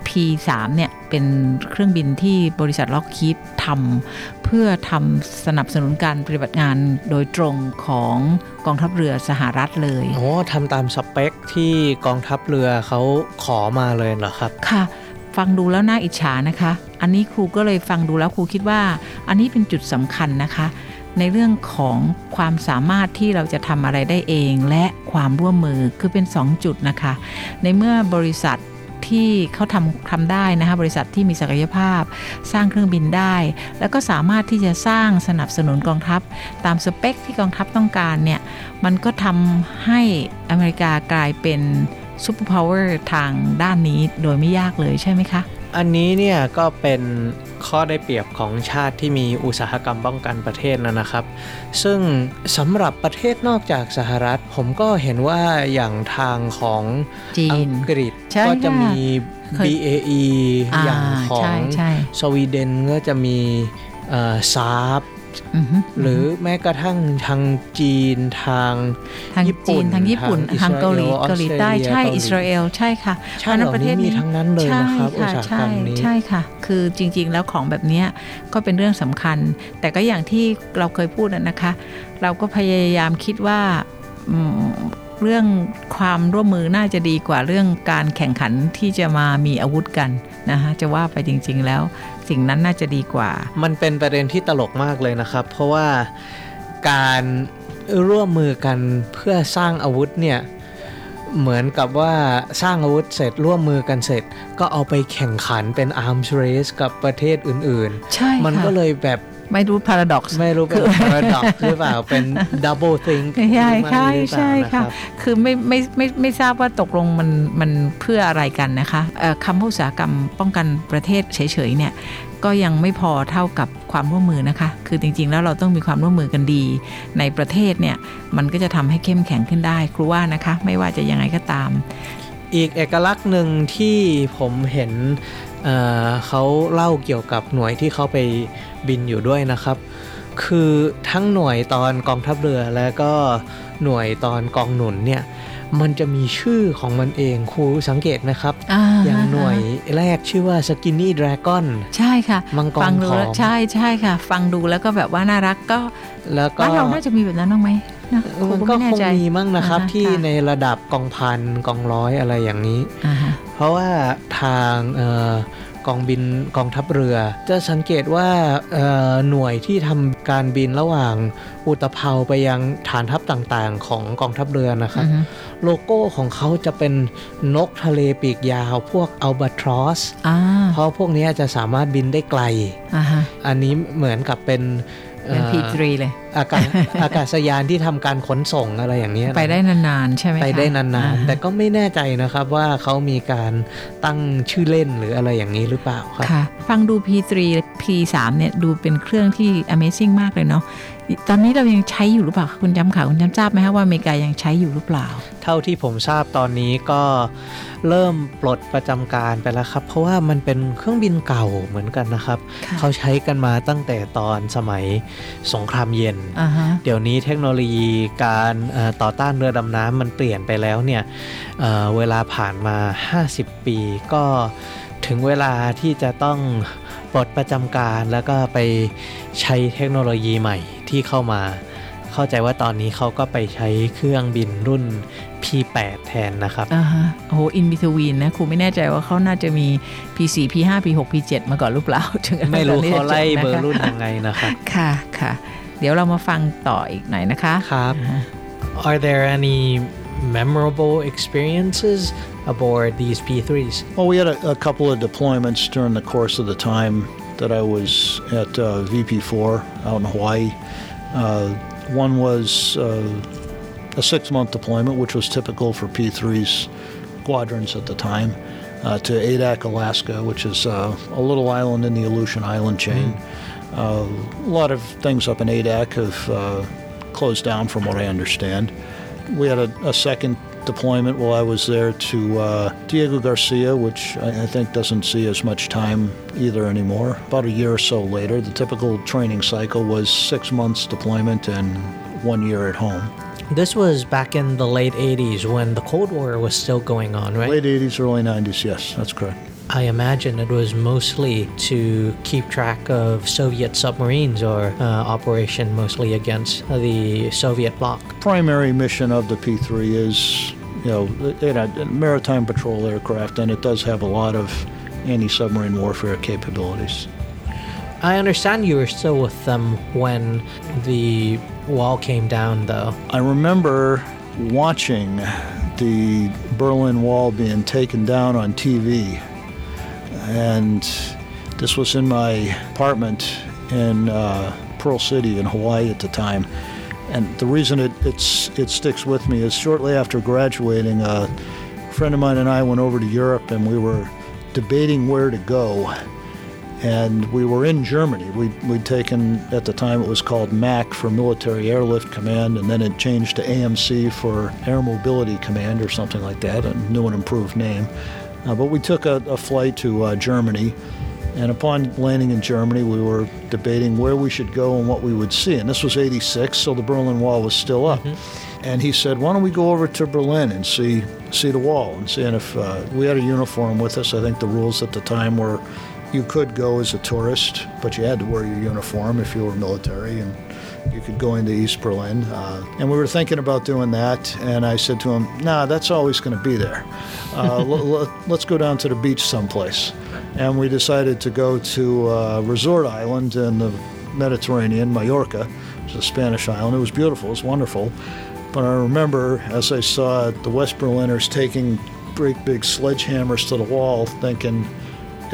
Speaker 3: P3 เนี่ยเป็นเครื่องบินที่บริษัทล็อกคีดทำเพื่อทำสนับสนุนการปฏิบัติงานโดยตรงของกองทัพเรือสหรัฐเลย
Speaker 2: โอ้ทำตามสเปคที่กองทัพเรือเขาขอมาเลยเหรอครับ
Speaker 3: ค่ะ ฟังดูแล้วน่าอิจฉานะคะ อันนี้ครูก็เลยฟังดูแล้วครูคิดว่า อันนี้เป็นจุดสำคัญนะคะ ในเรื่องของความสามารถที่เราจะทำอะไรได้เองและความร่วมมือคือเป็น 2 จุดนะคะ ในเมื่อบริษัท ที่เขาทำทำได้นะคะบริษัทที่มีศักยภาพ สร้างเครื่องบินได้ แล้วก็สามารถที่จะสร้างสนับสนุนกองทัพ ตามสเปคที่กองทัพต้องการเนี่ยมันก็ทำให้อเมริกากลายเป็น superpower ทางด้านนี้โดยไม่ยากเลยใช่ไหมคะ
Speaker 2: อันนี้เนี่ยก็เป็น ข้อได้เปรียบของชาติที่มีอุตสาหกรรมป้องกันประเทศนะนะครับ ซึ่งสำหรับประเทศนอกจากสหรัฐ ผมก็เห็นว่าอย่างทางของ
Speaker 3: จี
Speaker 2: อั
Speaker 3: น
Speaker 2: งกฤษ
Speaker 3: ใช่
Speaker 2: ก็จะ
Speaker 3: ค่ะ
Speaker 2: มี
Speaker 3: เคย
Speaker 2: BAE
Speaker 3: อ่า
Speaker 2: อย่างของ
Speaker 3: ใช่ใช่
Speaker 2: สวีเดนก็จะมีซาร์
Speaker 3: อือฮึ
Speaker 2: หรือแม้กระทั่งทางจีนทาง
Speaker 3: ทาง
Speaker 2: ญี่ปุ่
Speaker 3: จี
Speaker 2: น
Speaker 3: นทางญี่ปุ่น
Speaker 2: ทาง
Speaker 3: ทางเกาหลี
Speaker 2: อิสราเอล
Speaker 3: เกาหลีใต้
Speaker 2: ออสเตรเลีย
Speaker 3: ใช่
Speaker 2: เกาหลี
Speaker 3: อิสราเอลใช่ค่ะ
Speaker 2: ชาติเหล่านี้มีทั้งนั้นเลยนะครับอุต
Speaker 3: ใช่
Speaker 2: สาหกร
Speaker 3: ใช่
Speaker 2: รมนี้
Speaker 3: ใช่ค่ะ คือจริง ๆ แล้วของแบบเนี้ยก็เป็นเรื่องสำคัญ แต่ก็อย่างที่เราเคยพูดนะนะคะ เราก็พยายามคิดว่าอืมเรื่องความร่วมมือน่าจะดีกว่าเรื่องการแข่งขันที่จะมามีอาวุธกันนะคะจะว่าไปจริง ๆ แล้ว สิ่งนั้นน่าจะดีกว่า
Speaker 2: มันเป็นประเด็นที่ตลกมากเลยนะครับ เพราะว่าการร่วมมือกันเพื่อสร้างอาวุธเนี่ยเหมือนกับว่าสร้างอาวุธเสร็จร่วมมือกันเสร็จ ก็เอาไปแข่งขันเป็น arms race กับประเทศอื่น
Speaker 3: ใช่
Speaker 2: ๆมัน
Speaker 3: ค่ะ
Speaker 2: ก็เลยแบบ
Speaker 3: ไม่รู้ paradox
Speaker 2: ไม่รู้เป็น paradox หรือเปล่าเป็น double think
Speaker 3: ใช่
Speaker 2: หรือไม่
Speaker 3: ใช่
Speaker 2: หรือเปล่า
Speaker 3: ใช่
Speaker 2: นะ
Speaker 3: ค่ะ
Speaker 2: รับ
Speaker 3: คือไม่ไม่ไม่ไม่ทราบว่าตกลงมันมันเพื่ออะไรกันนะคะเอ่อคำว่าอุตสาหกรรมป้องกันประเทศเฉยๆเนี่ยก็ยังไม่พอเท่ากับความร่วมมือนะคะ คือจริงๆ แล้วเราต้องมีความร่วมมือกันดี ในประเทศเนี่ยมันก็จะทำให้เข้มแข็งขึ้นได้ครูว่านะคะ ไม่ว่าจะยังไงก็ตาม
Speaker 2: อีกเอกลักษณ์หนึ่งที่ผมเห็น เอ่อเขาเล่าเกี่ยวกับหน่วยที่เขาไปบินอยู่ด้วยนะครับ คือทั้งหน่วยตอนกองทัพเรือแล้วก็หน่วยตอนกองหนุนเนี่ยมันจะมีชื่อของมันเองครูสังเกตไหมครับ
Speaker 3: อ่า
Speaker 2: อย่างหน่วยแรกชื่อว่า Skinny Dragon
Speaker 3: ใช่ค่ะ
Speaker 2: มังกร
Speaker 3: ฟัดูแล้ว
Speaker 2: ผอม
Speaker 3: ใช่ใช่ค่ะ ฟังดูแล้วก็แบบว่าน่ารักก็
Speaker 2: แล้วก็
Speaker 3: บ้านเราน่าจะมีแบบนั้นบ้างไหมนะครู
Speaker 2: มัน
Speaker 3: ก็
Speaker 2: ก็
Speaker 3: ไม่แน่
Speaker 2: คง
Speaker 3: ใจ
Speaker 2: มีมั่งนะครับ
Speaker 3: อ่าฮะ
Speaker 2: ที่
Speaker 3: ค่ะ
Speaker 2: ในระดับกองพันกองร้อยอะไรอย่างนี้
Speaker 3: อ่าฮะ
Speaker 2: เพราะว่าทางเออกองบินกองทัพเรือ จะสังเกตว่าเอ่อหน่วยที่ทำการบินระหว่างอุตภาวไปยังฐานทัพต่างๆ ของกองทัพเรือนะครับ
Speaker 3: อือฮึ
Speaker 2: โลโก้ของเขาจะเป็นนกทะเลปีกยาว พวกอัลบาทรอส
Speaker 3: อ่า
Speaker 2: เพราะพวกนี้จะสามารถบินได้ไกล
Speaker 3: อ่าฮะ
Speaker 2: อันนี้เหมือนกับเป็น เอ่
Speaker 3: เป็น
Speaker 2: อ
Speaker 3: P3 เลย
Speaker 2: อากาศอากาศยานที่ทำการขนส่งอะไรอย่างเนี้ยนะ
Speaker 3: ไปได้นานๆ ใช่ไหมคะ
Speaker 2: ไปได้นาน
Speaker 3: อ่
Speaker 2: ๆแต่ก็ไม่แน่ใจนะครับว่าเขามีการตั้งชื่อเล่นหรืออะไรอย่างนี้หรือเปล่าครับ
Speaker 3: ค่ะ ฟังดู P3 P3 เนี่ยดูเป็นเครื่องที่ Amazing มากเลยเนาะ ตอนนี้เรายังใช้อยู่หรือเปล่าคะคุณจำข่าวคุณจำทราบไหมคะว่าอเมริกายังใช้อยู่หรือเปล่า
Speaker 2: เท่าที่ผมทราบตอนนี้ก็เริ่มปลดประจำการไปแล้วครับ เพราะว่ามันเป็นเครื่องบินเก่าเหมือนกันนะครับ
Speaker 3: ค่ะ
Speaker 2: เขาใช้กันมาตั้งแต่ตอนสมัยสงครามเย็น
Speaker 3: อ่าฮะ
Speaker 2: เดี๋ยวนี้เทคโนโลยีการเอ่อต่อต้านเรือดำน้ำมันเปลี่ยนไปแล้วเนี่ยเอ่อเวลาผ่านมา 50 ปีก็ถึงเวลาที่จะต้องปลดประจำการแล้วก็ไปใช้เทคโนโลยีใหม่ ที่เข้ามา เข้าใจว่าตอนนี้เขาก็ไปใช้เครื่องบินรุ่น P8 แทนนะครับ
Speaker 3: อ่าฮะโอ้โห in between นะครูไม่แน่ใจว่าเขาน่าจะมี P4 P5 P6 P7 มาก่อนหรือเปล่าถึง
Speaker 2: ไม่รู้
Speaker 3: ตอนนี้
Speaker 2: เขาไล่
Speaker 3: จะจ
Speaker 2: เบอ
Speaker 3: นะคะ
Speaker 2: ร์รุ่นยังไงนะครับ
Speaker 3: ค่ะค่ะ เดี๋ยวเรามาฟังต่ออีกหน่อยนะคะ
Speaker 2: ครับ Are there any memorable experiences aboard these P3s?
Speaker 4: Well, we had a, a couple of deployments during the course of the time that I was at uh, VP4 out in Hawaii. Uh, one was uh, a six month deployment, which was typical for P3's squadrons at the time, uh, to Adak, Alaska, which is uh, a little island in the Aleutian Island chain. Uh, a lot of things up in Adak have uh, closed down, from what I understand. We had a, a second deployment while I was there to uh, Diego Garcia, which I, I think doesn't see as much time either anymore. About a year or so later, the typical training cycle was six months deployment and one year at home.
Speaker 2: This was back in the late 80s when the Cold War was still going on, right?
Speaker 4: Late 80s, early 90s, yes, that's correct.
Speaker 2: I imagine it was mostly to keep track of Soviet submarines or uh, operation mostly against the Soviet bloc.
Speaker 4: primary mission of the P3 is, you know, it, it, maritime patrol aircraft, and it does have a lot of anti submarine warfare capabilities.
Speaker 2: I understand you were still with them when the wall came down, though.
Speaker 4: I remember watching the Berlin Wall being taken down on TV, and this was in my apartment in uh, Pearl City in Hawaii at the time. And the reason it, it sticks with me is shortly after graduating, a friend of mine and I went over to Europe and we were debating where to go. And we were in Germany. We'd, we'd taken, at the time, it was called MAC for Military Airlift Command, and then it changed to AMC for Air Mobility Command or something like that, a new and improved name. Uh, but we took a, a flight to uh, Germany, and upon landing in Germany, we were debating where we should go and what we would see. And this was 86, so the Berlin Wall was still up. And he said, Why don't we go over to Berlin and see, see the wall? And see and if uh, we had a uniform with us, I think the rules at the time were you could go as a tourist, but you had to wear your uniform if you were military. And you could go into East Berlin. Uh, and we were thinking about doing that. And I said to him, Nah, that's always going to be there. Uh, (laughs) l- l- let's go down to the beach someplace and we decided to go to a resort island in the Mediterranean, Mallorca, is a Spanish island. It was beautiful, it was wonderful. But I remember as I saw the West Berliners taking great big sledgehammers to the wall, thinking,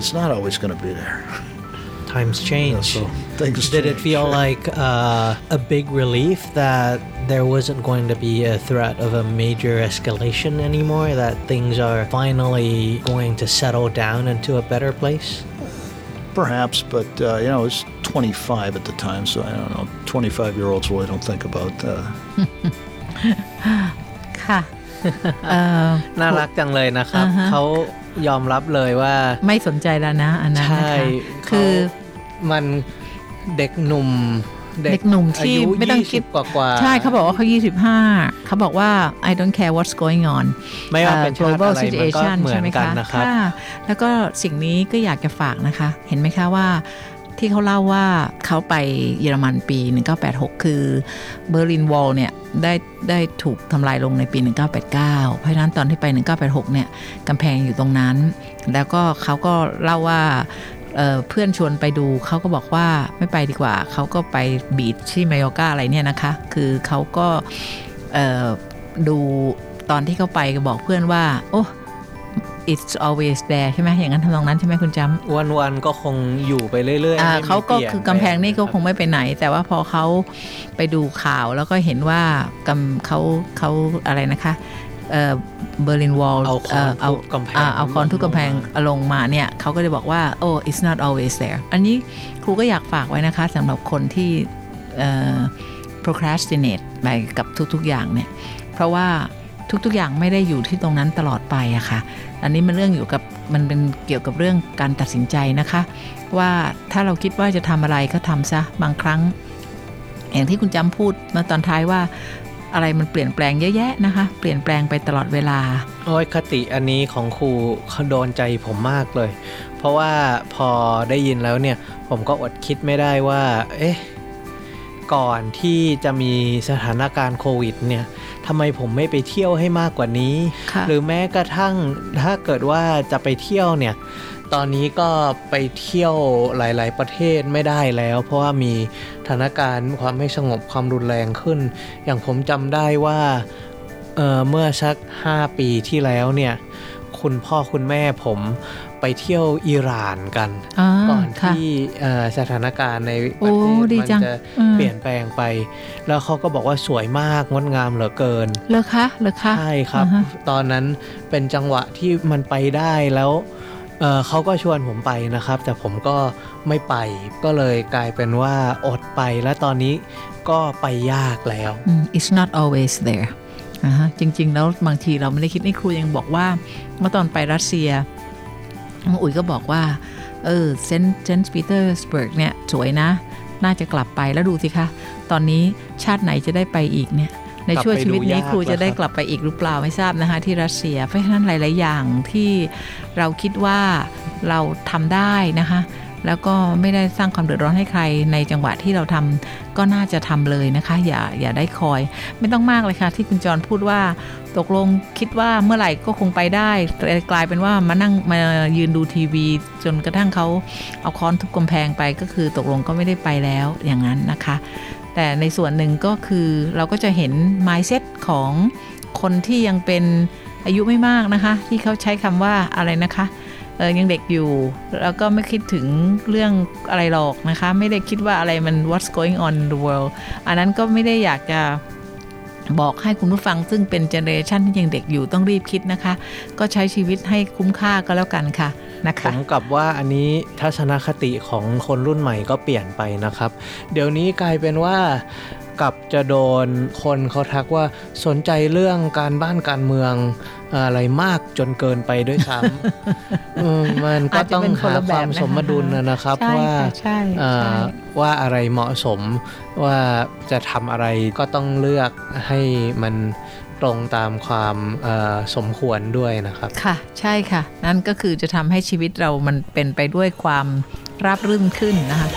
Speaker 4: it's not always going to be there.
Speaker 2: Times
Speaker 4: Yeah,
Speaker 2: change.
Speaker 4: so things
Speaker 2: Did it
Speaker 4: change.
Speaker 2: feel like uh, a big relief that there wasn't going to be a threat of a major escalation anymore? That things are finally going to settle down into a better place?
Speaker 4: Perhaps, but uh, you know, I was 25 at the time, so I don't know. 25 year olds really don't think about uh, (laughs)
Speaker 3: ค่ะเอ่อ
Speaker 2: น่ารักจังเลยนะครับ
Speaker 3: อ่าฮะ
Speaker 2: เขา (laughs) ยอมรับเลยว่า
Speaker 3: ไม่สนใจแล้วนะอันนั้น
Speaker 2: ใช่
Speaker 3: นะคะคือ
Speaker 2: เขามันเด็กหนุ่ม
Speaker 3: เด็กหนุ่มที่
Speaker 2: อายุ
Speaker 3: ไม่ต้องคิด
Speaker 2: 20กว่ากว่าๆ
Speaker 3: ใช่เขาบอกว่าเขา 25 เขาบอกว่า I don't care what's going on
Speaker 2: ไม่ว่าเป็นชาติ
Speaker 3: global
Speaker 2: อะไรมันก็
Speaker 3: situation
Speaker 2: เหมือ
Speaker 3: ใช่
Speaker 2: น
Speaker 3: ไหม
Speaker 2: กัน
Speaker 3: คะ
Speaker 2: นะครับ
Speaker 3: ค่ะแล้วก็สิ่งนี้ก็อยากจะฝากนะคะ เห็นไหมคะว่า ที่เขาเล่าว่าเขาไปเยอรมันปี 1986 คือเบอร์ลินวอลเนี่ยได้ได้ถูกทำลายลงในปี 1989 เพราะฉะนั้นตอนที่ไป 1986 เนี่ยกำแพงอยู่ตรงนั้น แล้วก็เขาก็เล่าว่าเเพื่อนชวนไปดูเขาก็บอกว่าไม่ไปดีกว่า เขาก็ไปบีชที่มายอกาอะไรเนี่ยนะคะ คือเขาก็ดูตอนที่เขาไปก็บอกเพื่อนว่า โอ้ it's always there ใช่ไหมอย่างนั้นทำนองนั้นใช่ไหมคุณจำ
Speaker 2: วันวันๆก็คงอยู่ไปเรื่อยๆ
Speaker 3: อ่า
Speaker 2: ไม่มี
Speaker 3: เขาก็
Speaker 2: ปลี่ยน
Speaker 3: คือกำแพงนี่ก็คงไม่ไปไหน แต่ว่าพอเขาไปดูข่าวแล้วก็เห็นว่ากำเขาเขาอะไรนะคะเอ่อเบอร์ลินวอล
Speaker 2: เอาคอนทุบกำแพง
Speaker 3: เอาคอนทุบกำแพงลงมาเนี่ยเขาก็เลยบอกว่า โอ้ it's not always there อันนี้ครูก็อยากฝากไว้นะคะสำหรับคนที่เอ่อ procrastinate ไปกับทุก ๆ อย่างเนี่ย เพราะว่า ทุกๆ อย่างไม่ได้อยู่ที่ตรงนั้นตลอดไปอะค่ะ อันนี้มันเรื่องอยู่กับมันเป็นเกี่ยวกับเรื่องการตัดสินใจนะคะ ว่าถ้าเราคิดว่าจะทำอะไรก็ทำซะบางครั้ง อย่างที่คุณจำพูดมาตอนท้ายว่าอะไรมันเปลี่ยนแปลงเยอะแยะนะคะ เปลี่ยนแปลงไปตลอดเวลา
Speaker 2: โอ้ยคติอันนี้ของครูเขาโดนใจผมมากเลย เพราะว่าพอได้ยินแล้วเนี่ย ผมก็อดคิดไม่ได้ว่า เอ๊ะ ก่อนที่จะมีสถานการณ์โควิดเนี่ยทำไมผมไม่ไปเที่ยวให้มากกว่านี้
Speaker 3: ค่ะ
Speaker 2: หรือแม้กระทั่งถ้าเกิดว่าจะไปเที่ยวเนี่ยตอนนี้ก็ไปเที่ยวหลาย ๆ ประเทศไม่ได้แล้ว เพราะว่ามีสถานการณ์ความไม่สงบความรุนแรงขึ้น อย่างผมจำได้ว่าเอ่อเมื่อสัก 5 ปีที่แล้วเนี่ย คุณพ่อคุณแม่ผมไปเที่ยวอิหร่านกัน
Speaker 3: อ่า
Speaker 2: ก่อน
Speaker 3: ค่ะ
Speaker 2: ที่เอ่อสถานการณ์ในป
Speaker 3: โอ้
Speaker 2: ระเทศ
Speaker 3: ดี
Speaker 2: มัน
Speaker 3: จัง
Speaker 2: จะ
Speaker 3: อืม
Speaker 2: เปลี่ยนแปลงไป แล้วเขาก็บอกว่าสวยมากงดงามเหลือเกิน
Speaker 3: เลอคะเลอคะ
Speaker 2: ใช่ครับ
Speaker 3: อ่าฮะ
Speaker 2: ตอนนั้นเป็นจังหวะที่มันไปได้แล้วเอ่อเขาก็ชวนผมไปนะครับ แต่ผมก็ไม่ไปก็เลยกลายเป็นว่าอดไปและตอนนี้ก็ไปยากแล้ว
Speaker 3: อืม it's not always there นะฮะจริง ๆ แล้วบางทีเราไม่ได้คิดนี่ครูยังบอกว่า เมื่อตอนไปรัสเซียน้องอุ๋ยก็บอกว่า เออเซนต์เซนต์ปีเตอร์สเบิร์กเนี่ยสวยนะ น่าจะกลับไปแล้วดูสิคะ ตอนนี้ชาติไหนจะได้ไปอีกเนี่ยในช่วงชีวิตนี้ครูจะได้กลับไปอีกหรือเปล่าไม่ทราบนะคะที่รัสเซีย เพราะฉะนั้นหลาย ๆ อย่างที่เราคิดว่าเราทำได้นะคะ แล้วก็ไม่ได้สร้างความเดือดร้อนให้ใครในจังหวะที่เราทำก็น่าจะทำเลยนะคะ อย่าอย่าได้คอย ไม่ต้องมากเลยค่ะ ที่คุณจรพูดว่า ตกลงคิดว่าเมื่อไหร่ก็คงไปได้แต่กลายเป็นว่ามานั่งมายืนดูทีวี จนกระทั่งเขาเอาค้อนทุบกำแพงไปก็คือตกลงก็ไม่ได้ไปแล้วอย่างนั้นนะคะ แต่ในส่วนหนึ่งก็คือเราก็จะเห็น mindset ของคนที่ยังเป็นอายุไม่มากนะคะ ที่เขาใช้คำว่าอะไรนะคะ ออยังเด็กอยู่ แล้วก็ไม่คิดถึงเรื่องอะไรหรอกนะคะ ไม่ได้คิดว่าอะไรมัน what's going on in the world อันนั้นก็ไม่ได้อยากจะบอกให้คุณผู้ฟังซึ่งเป็น generation ที่ยังเด็กอยู่ต้องรีบคิดนะคะ ก็ใช้ชีวิตให้คุ้มค่าก็แล้วกันค่ะนะคะ
Speaker 2: มกับว่าอันนี้ทัศนคติของคนรุ่นใหม่ก็เปลี่ยนไปนะครับ เดี๋ยวนี้กลายเป็นว่า กับจะโดนคนเขาทักว่าสนใจเรื่องการบ้านการเมืองอะไรมากจนเกินไปด้วยซ้ำอืมมันก็ต้องหาความสมดุลนะนะครับ
Speaker 3: ใช่
Speaker 2: ว่า
Speaker 3: ค่ะใช่
Speaker 2: เอ่
Speaker 3: ใช่
Speaker 2: อว่าอะไรเหมาะสมว่าจะทำอะไรก็ต้องเลือกให้มันตรงตามความเอ่อสมควรด้วยนะครับ
Speaker 3: ค่ะ ใช่ค่ะ นั่นก็คือจะทำให้ชีวิตเรามันเป็นไปด้วยความราบรื่นขึ้นนะคะ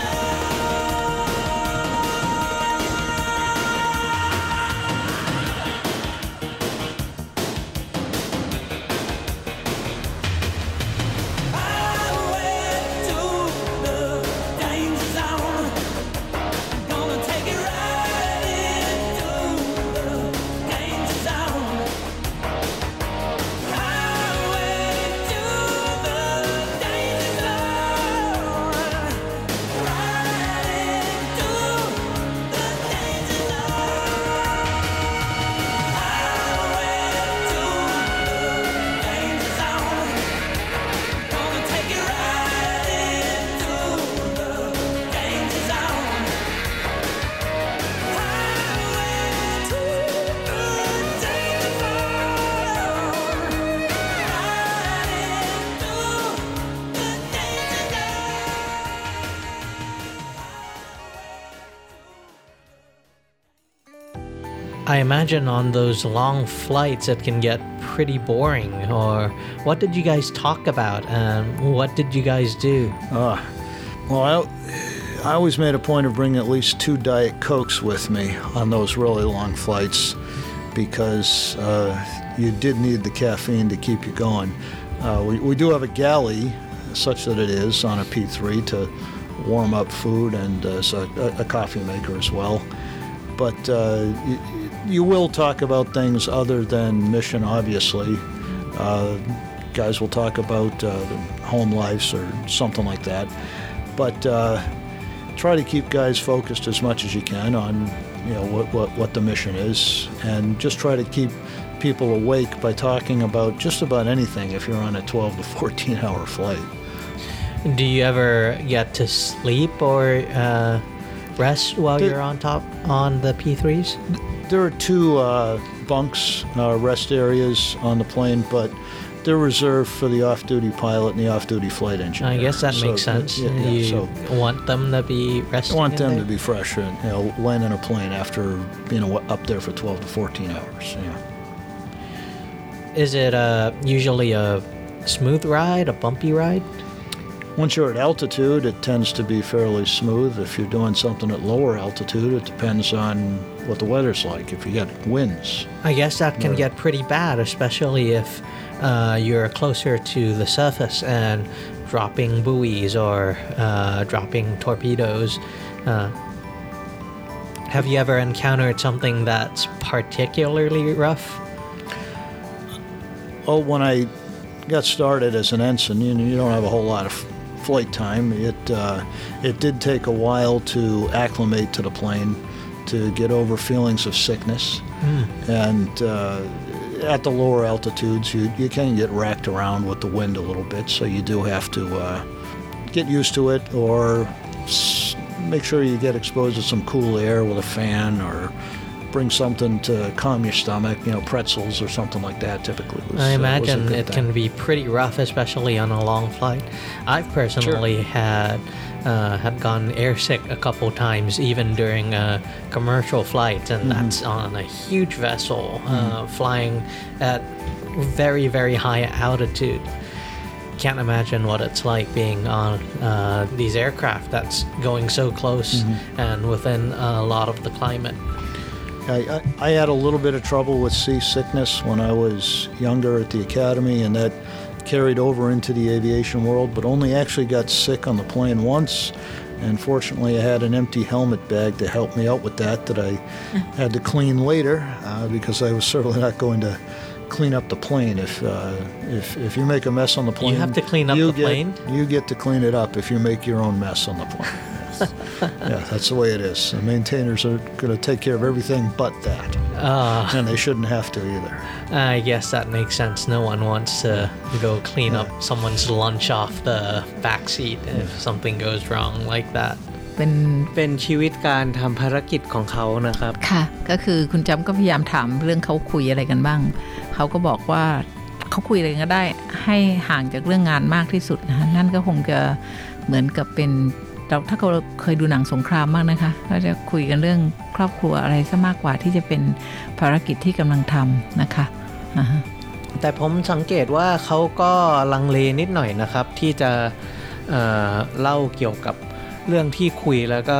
Speaker 2: I imagine on those long flights it can get pretty boring. Or what did you guys talk about? And what did you guys do?
Speaker 4: Uh, well, I, I always made a point of bringing at least two Diet Cokes with me on those really long flights because uh, you did need the caffeine to keep you going. Uh, we, we do have a galley, such that it is, on a P3 to warm up food and uh, so a, a coffee maker as well. But uh, you, will talk about things other than mission, obviously. Uh, guys will talk about uh, home lives or something like that. But uh, try to keep guys focused as much as you can on you know what, what, what the mission is, and just try to keep people awake by talking about just about anything if you're on a 12 to 14 hour flight.
Speaker 2: Do you ever get to sleep or uh, rest while
Speaker 4: The-
Speaker 2: you're on top on the P3s?
Speaker 4: There are two uh, bunks, uh, rest areas on the plane, but they're reserved for the off-duty pilot and the off-duty flight engineer.
Speaker 2: I guess that
Speaker 4: So,
Speaker 2: makes sense.
Speaker 4: Yeah, yeah,
Speaker 2: you
Speaker 4: so
Speaker 2: want them to be resting.
Speaker 4: I want them
Speaker 2: there?
Speaker 4: to be fresh and you know landing a plane after you know up there for 12 to 14 hours. Yeah.
Speaker 2: Is it uh, usually a smooth ride, a bumpy ride?
Speaker 4: Once you're at altitude, it tends to be fairly smooth. If you're doing something at lower altitude, it depends on what the weather's like. If you get winds,
Speaker 2: I guess that can get pretty bad, especially if uh, you're closer to the surface and dropping buoys or uh, dropping torpedoes. Uh, have you ever encountered something that's particularly rough?
Speaker 4: oh, when I got started as an ensign, you, you don't have a whole lot of flight time. It uh, it did take a while to acclimate to the plane, to get over feelings of sickness, and uh, at the lower altitudes, you you can get racked around with the wind a little bit. So you do have to uh, get used to it, or s- make sure you get exposed to some cool air with a fan, or bring something to calm your stomach. You know, pretzels or something like that. Typically, was,
Speaker 2: I
Speaker 4: uh,
Speaker 2: imagine
Speaker 4: good
Speaker 2: it
Speaker 4: thing.
Speaker 2: can be pretty rough, especially on a long flight. I've personally had uh, had gone airsick a couple times, even during a commercial flight, and that's on a huge vessel uh, flying at very very high altitude. can't imagine what it's like being on uh, these aircraft that's going so close and within a lot of the climate.
Speaker 4: I, I, I had a little bit of trouble with seasickness when I was younger at the academy, and that carried over into the aviation world, but only actually got sick on the plane once. And fortunately, I had an empty helmet bag to help me out with that that I (laughs) had to clean later uh, because I was certainly not going to clean up the plane. If, uh, if, if you make a mess on the plane, you
Speaker 2: have to clean up the
Speaker 4: get,
Speaker 2: plane?
Speaker 4: You get to clean it up if you make your own mess on the plane. (laughs) yeah, that's the way it is. The maintainers are going to take care of everything but that.
Speaker 2: Uh,
Speaker 4: And they shouldn't have to either.
Speaker 2: I guess that makes sense. No one wants to go clean up someone's lunch off the back seat if something goes wrong like that.
Speaker 3: เป็น
Speaker 2: เป็นชีวิตการทำภารกิจของเขานะครับ
Speaker 3: ค่ะ ก็คือคุณจำก็พยายามถามเรื่องเขาคุยอะไรกันบ้าง เขาก็บอกว่าเขาคุยอะไรก็ได้ให้ห่างจากเรื่องงานมากที่สุดนะนั่นก็คงจะเหมือนกับเป็น เราถ้าเราเคยดูหนังสงครามมากนะคะก็จะคุยกันเรื่องครอบครัวอะไรซะมากกว่าที่จะเป็นภารกิจที่กำลังทำนะคะอ่าฮะ
Speaker 2: แต่ผมสังเกตว่าเขาก็ลังเลนิดหน่อยนะครับ ที่จะเอ่อเล่าเกี่ยวกับเรื่องที่คุยแล้วก็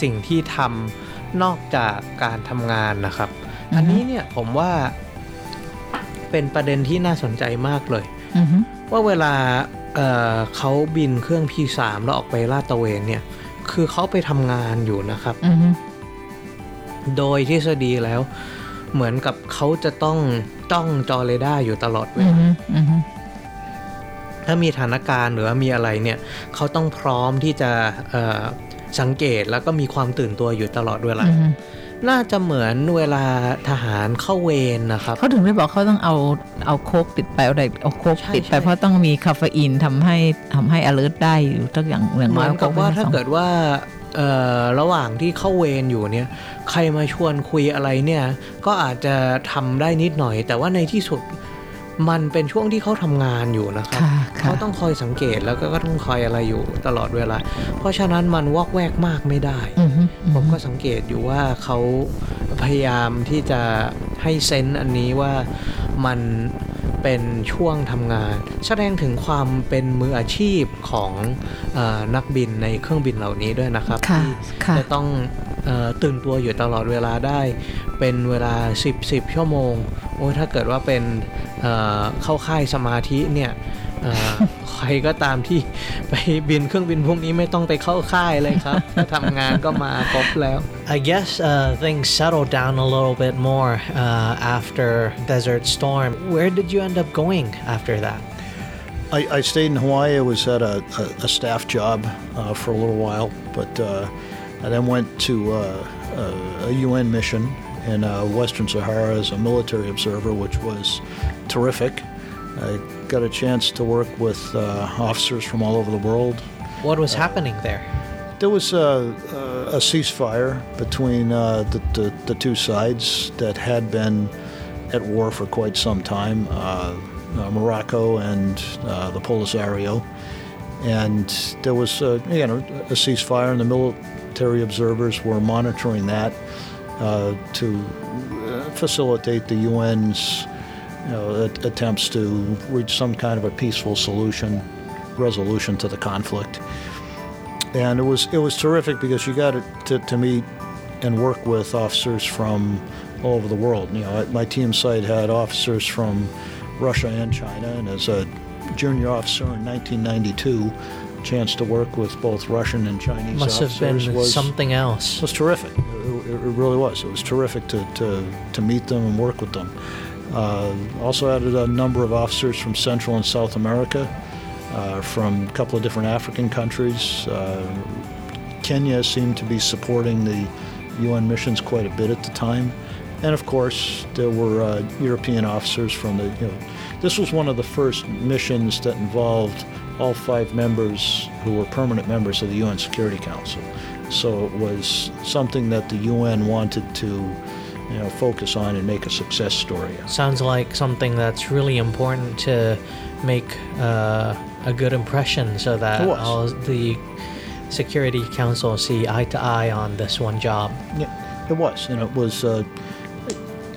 Speaker 2: สิ่งที่ทำนอกจากการทำงานนะครับ
Speaker 3: อือฮึ
Speaker 2: อันนี้เนี่ยผมว่าเป็นประเด็นที่น่าสนใจมากเลย
Speaker 3: อือฮึ
Speaker 2: ว่าเวลา เอ่อเขาบินเครื่อง P3 แล้วออกไปลาดตระเวนเนี่ย คือเขาไปทำงานอยู่นะครับ
Speaker 3: อือฮึ
Speaker 2: โดยทฤษฎีแล้ว เหมือนกับเขาจะต้องจ้องจอเรดาร์อยู่ตลอดเว
Speaker 3: อือ
Speaker 2: ลา
Speaker 3: ฮึอือฮึ
Speaker 2: ถ้ามีสถานการณ์หรือว่ามีอะไรเนี่ยเขาต้องพร้อมที่จะเอ่อสังเกตแล้วก็มีความตื่นตัวอยู่ตลอดเวลา
Speaker 3: อือฮึ
Speaker 2: น่าจะเหมือนเวลาทหารเข้าเวรนะครับ
Speaker 3: เขาถึงได้บอกเขาต้องเอาเอาโคกติดไปเอาอะไรเอาโคก
Speaker 2: ใช่
Speaker 3: ติดไป
Speaker 2: ใช่
Speaker 3: เพราะต้องมีคาเฟอีนทำให้ทำให้ alert ได้อยู่ตักอย่างอย่าง
Speaker 2: เห
Speaker 3: น้
Speaker 2: มื
Speaker 3: อย
Speaker 2: อนกับว่า
Speaker 3: โค
Speaker 2: ถ้า
Speaker 3: ไว้สอง
Speaker 2: เกิดว่าเอ่อระหว่างที่เข้าเวรอยู่เนี่ย ใครมาชวนคุยอะไรเนี่ย ก็อาจจะทำได้นิดหน่อย แต่ว่าในที่สุด มันเป็นช่วงที่เขาทำงานอยู่นะครับ
Speaker 3: ค่ะ
Speaker 2: เขา
Speaker 3: ค่ะ
Speaker 2: ต้องคอยสังเกตแล้วก็ก็ต้องคอยอะไรอยู่ตลอดเวลา เพราะฉะนั้นมันวอกแวกมากไม่ได้
Speaker 3: อือฮึ
Speaker 2: ผมก็สังเกตอยู่ว่าเขาพยายามที่จะให้เซนส์อันนี้ว่ามันเป็นช่วงทำงาน แสดงถึงความเป็นมืออาชีพของเออนักบินในเครื่องบินเหล่านี้ด้วยนะครับ
Speaker 3: ค่ะ
Speaker 2: ที่
Speaker 3: ค่ะ
Speaker 2: จะต้องเออตื่นตัวอยู่ตลอดเวลาได้ เป็นเวลา 10 10 ชั่วโมง โอ้ยถ้าเกิดว่าเป็นเอ่อเข้าค่ายสมาธิเนี่ยเ(laughs) อ่อ (laughs) ใครก็ตามที่ไปบินเครื่องบินพวกนี้ไม่ต้องไปเข้าค่ายเลยครับ ถ้าทำงานก็มาครบแล้ว (laughs) I guess uh, things settled down a little bit more uh, after Desert Storm. Where did you end up going after that?
Speaker 4: I, I stayed in Hawaii. I was at a, a, a staff job uh, for a little while, but uh, I then went to uh, a, a UN mission in uh, Western Sahara as a military observer, which was terrific. I got a chance to work with uh, officers from all over the world.
Speaker 2: What was happening there?
Speaker 4: There was a, a, a ceasefire between uh, the, the, the two sides that had been at war for quite some time uh, uh, Morocco and uh, the Polisario. And there was, uh, you know, a ceasefire, and the military observers were monitoring that to uh, facilitate the UN's you know, at- attempts to reach some kind of a peaceful solution, resolution to the conflict and it was it was terrific because you got to, to meet and work with officers from all over the world. You know, my team site had officers from Russia and China, and as a junior officer in 1992, chance to work with both Russian and Chinese
Speaker 2: Must have
Speaker 4: officers
Speaker 2: been
Speaker 4: was
Speaker 2: something else.
Speaker 4: It was terrific. It, it- really was. It was terrific to, to, to meet them and work with them. Uh, also added a number of officers from Central and South America, uh, from a couple of different African countries. Uh, Kenya seemed to be supporting the UN missions quite a bit at the time. And of course, there were uh, European officers from the. You know, this was one of the first missions that involved all five members who were permanent members of the UN Security Council. So it was something that the UN wanted to, you know, focus on and make a success story.
Speaker 2: Sounds like something that's really important to make uh, a good impression so that all the Security Council see eye to eye on this one job.
Speaker 4: Yeah, it was, and it was. Uh,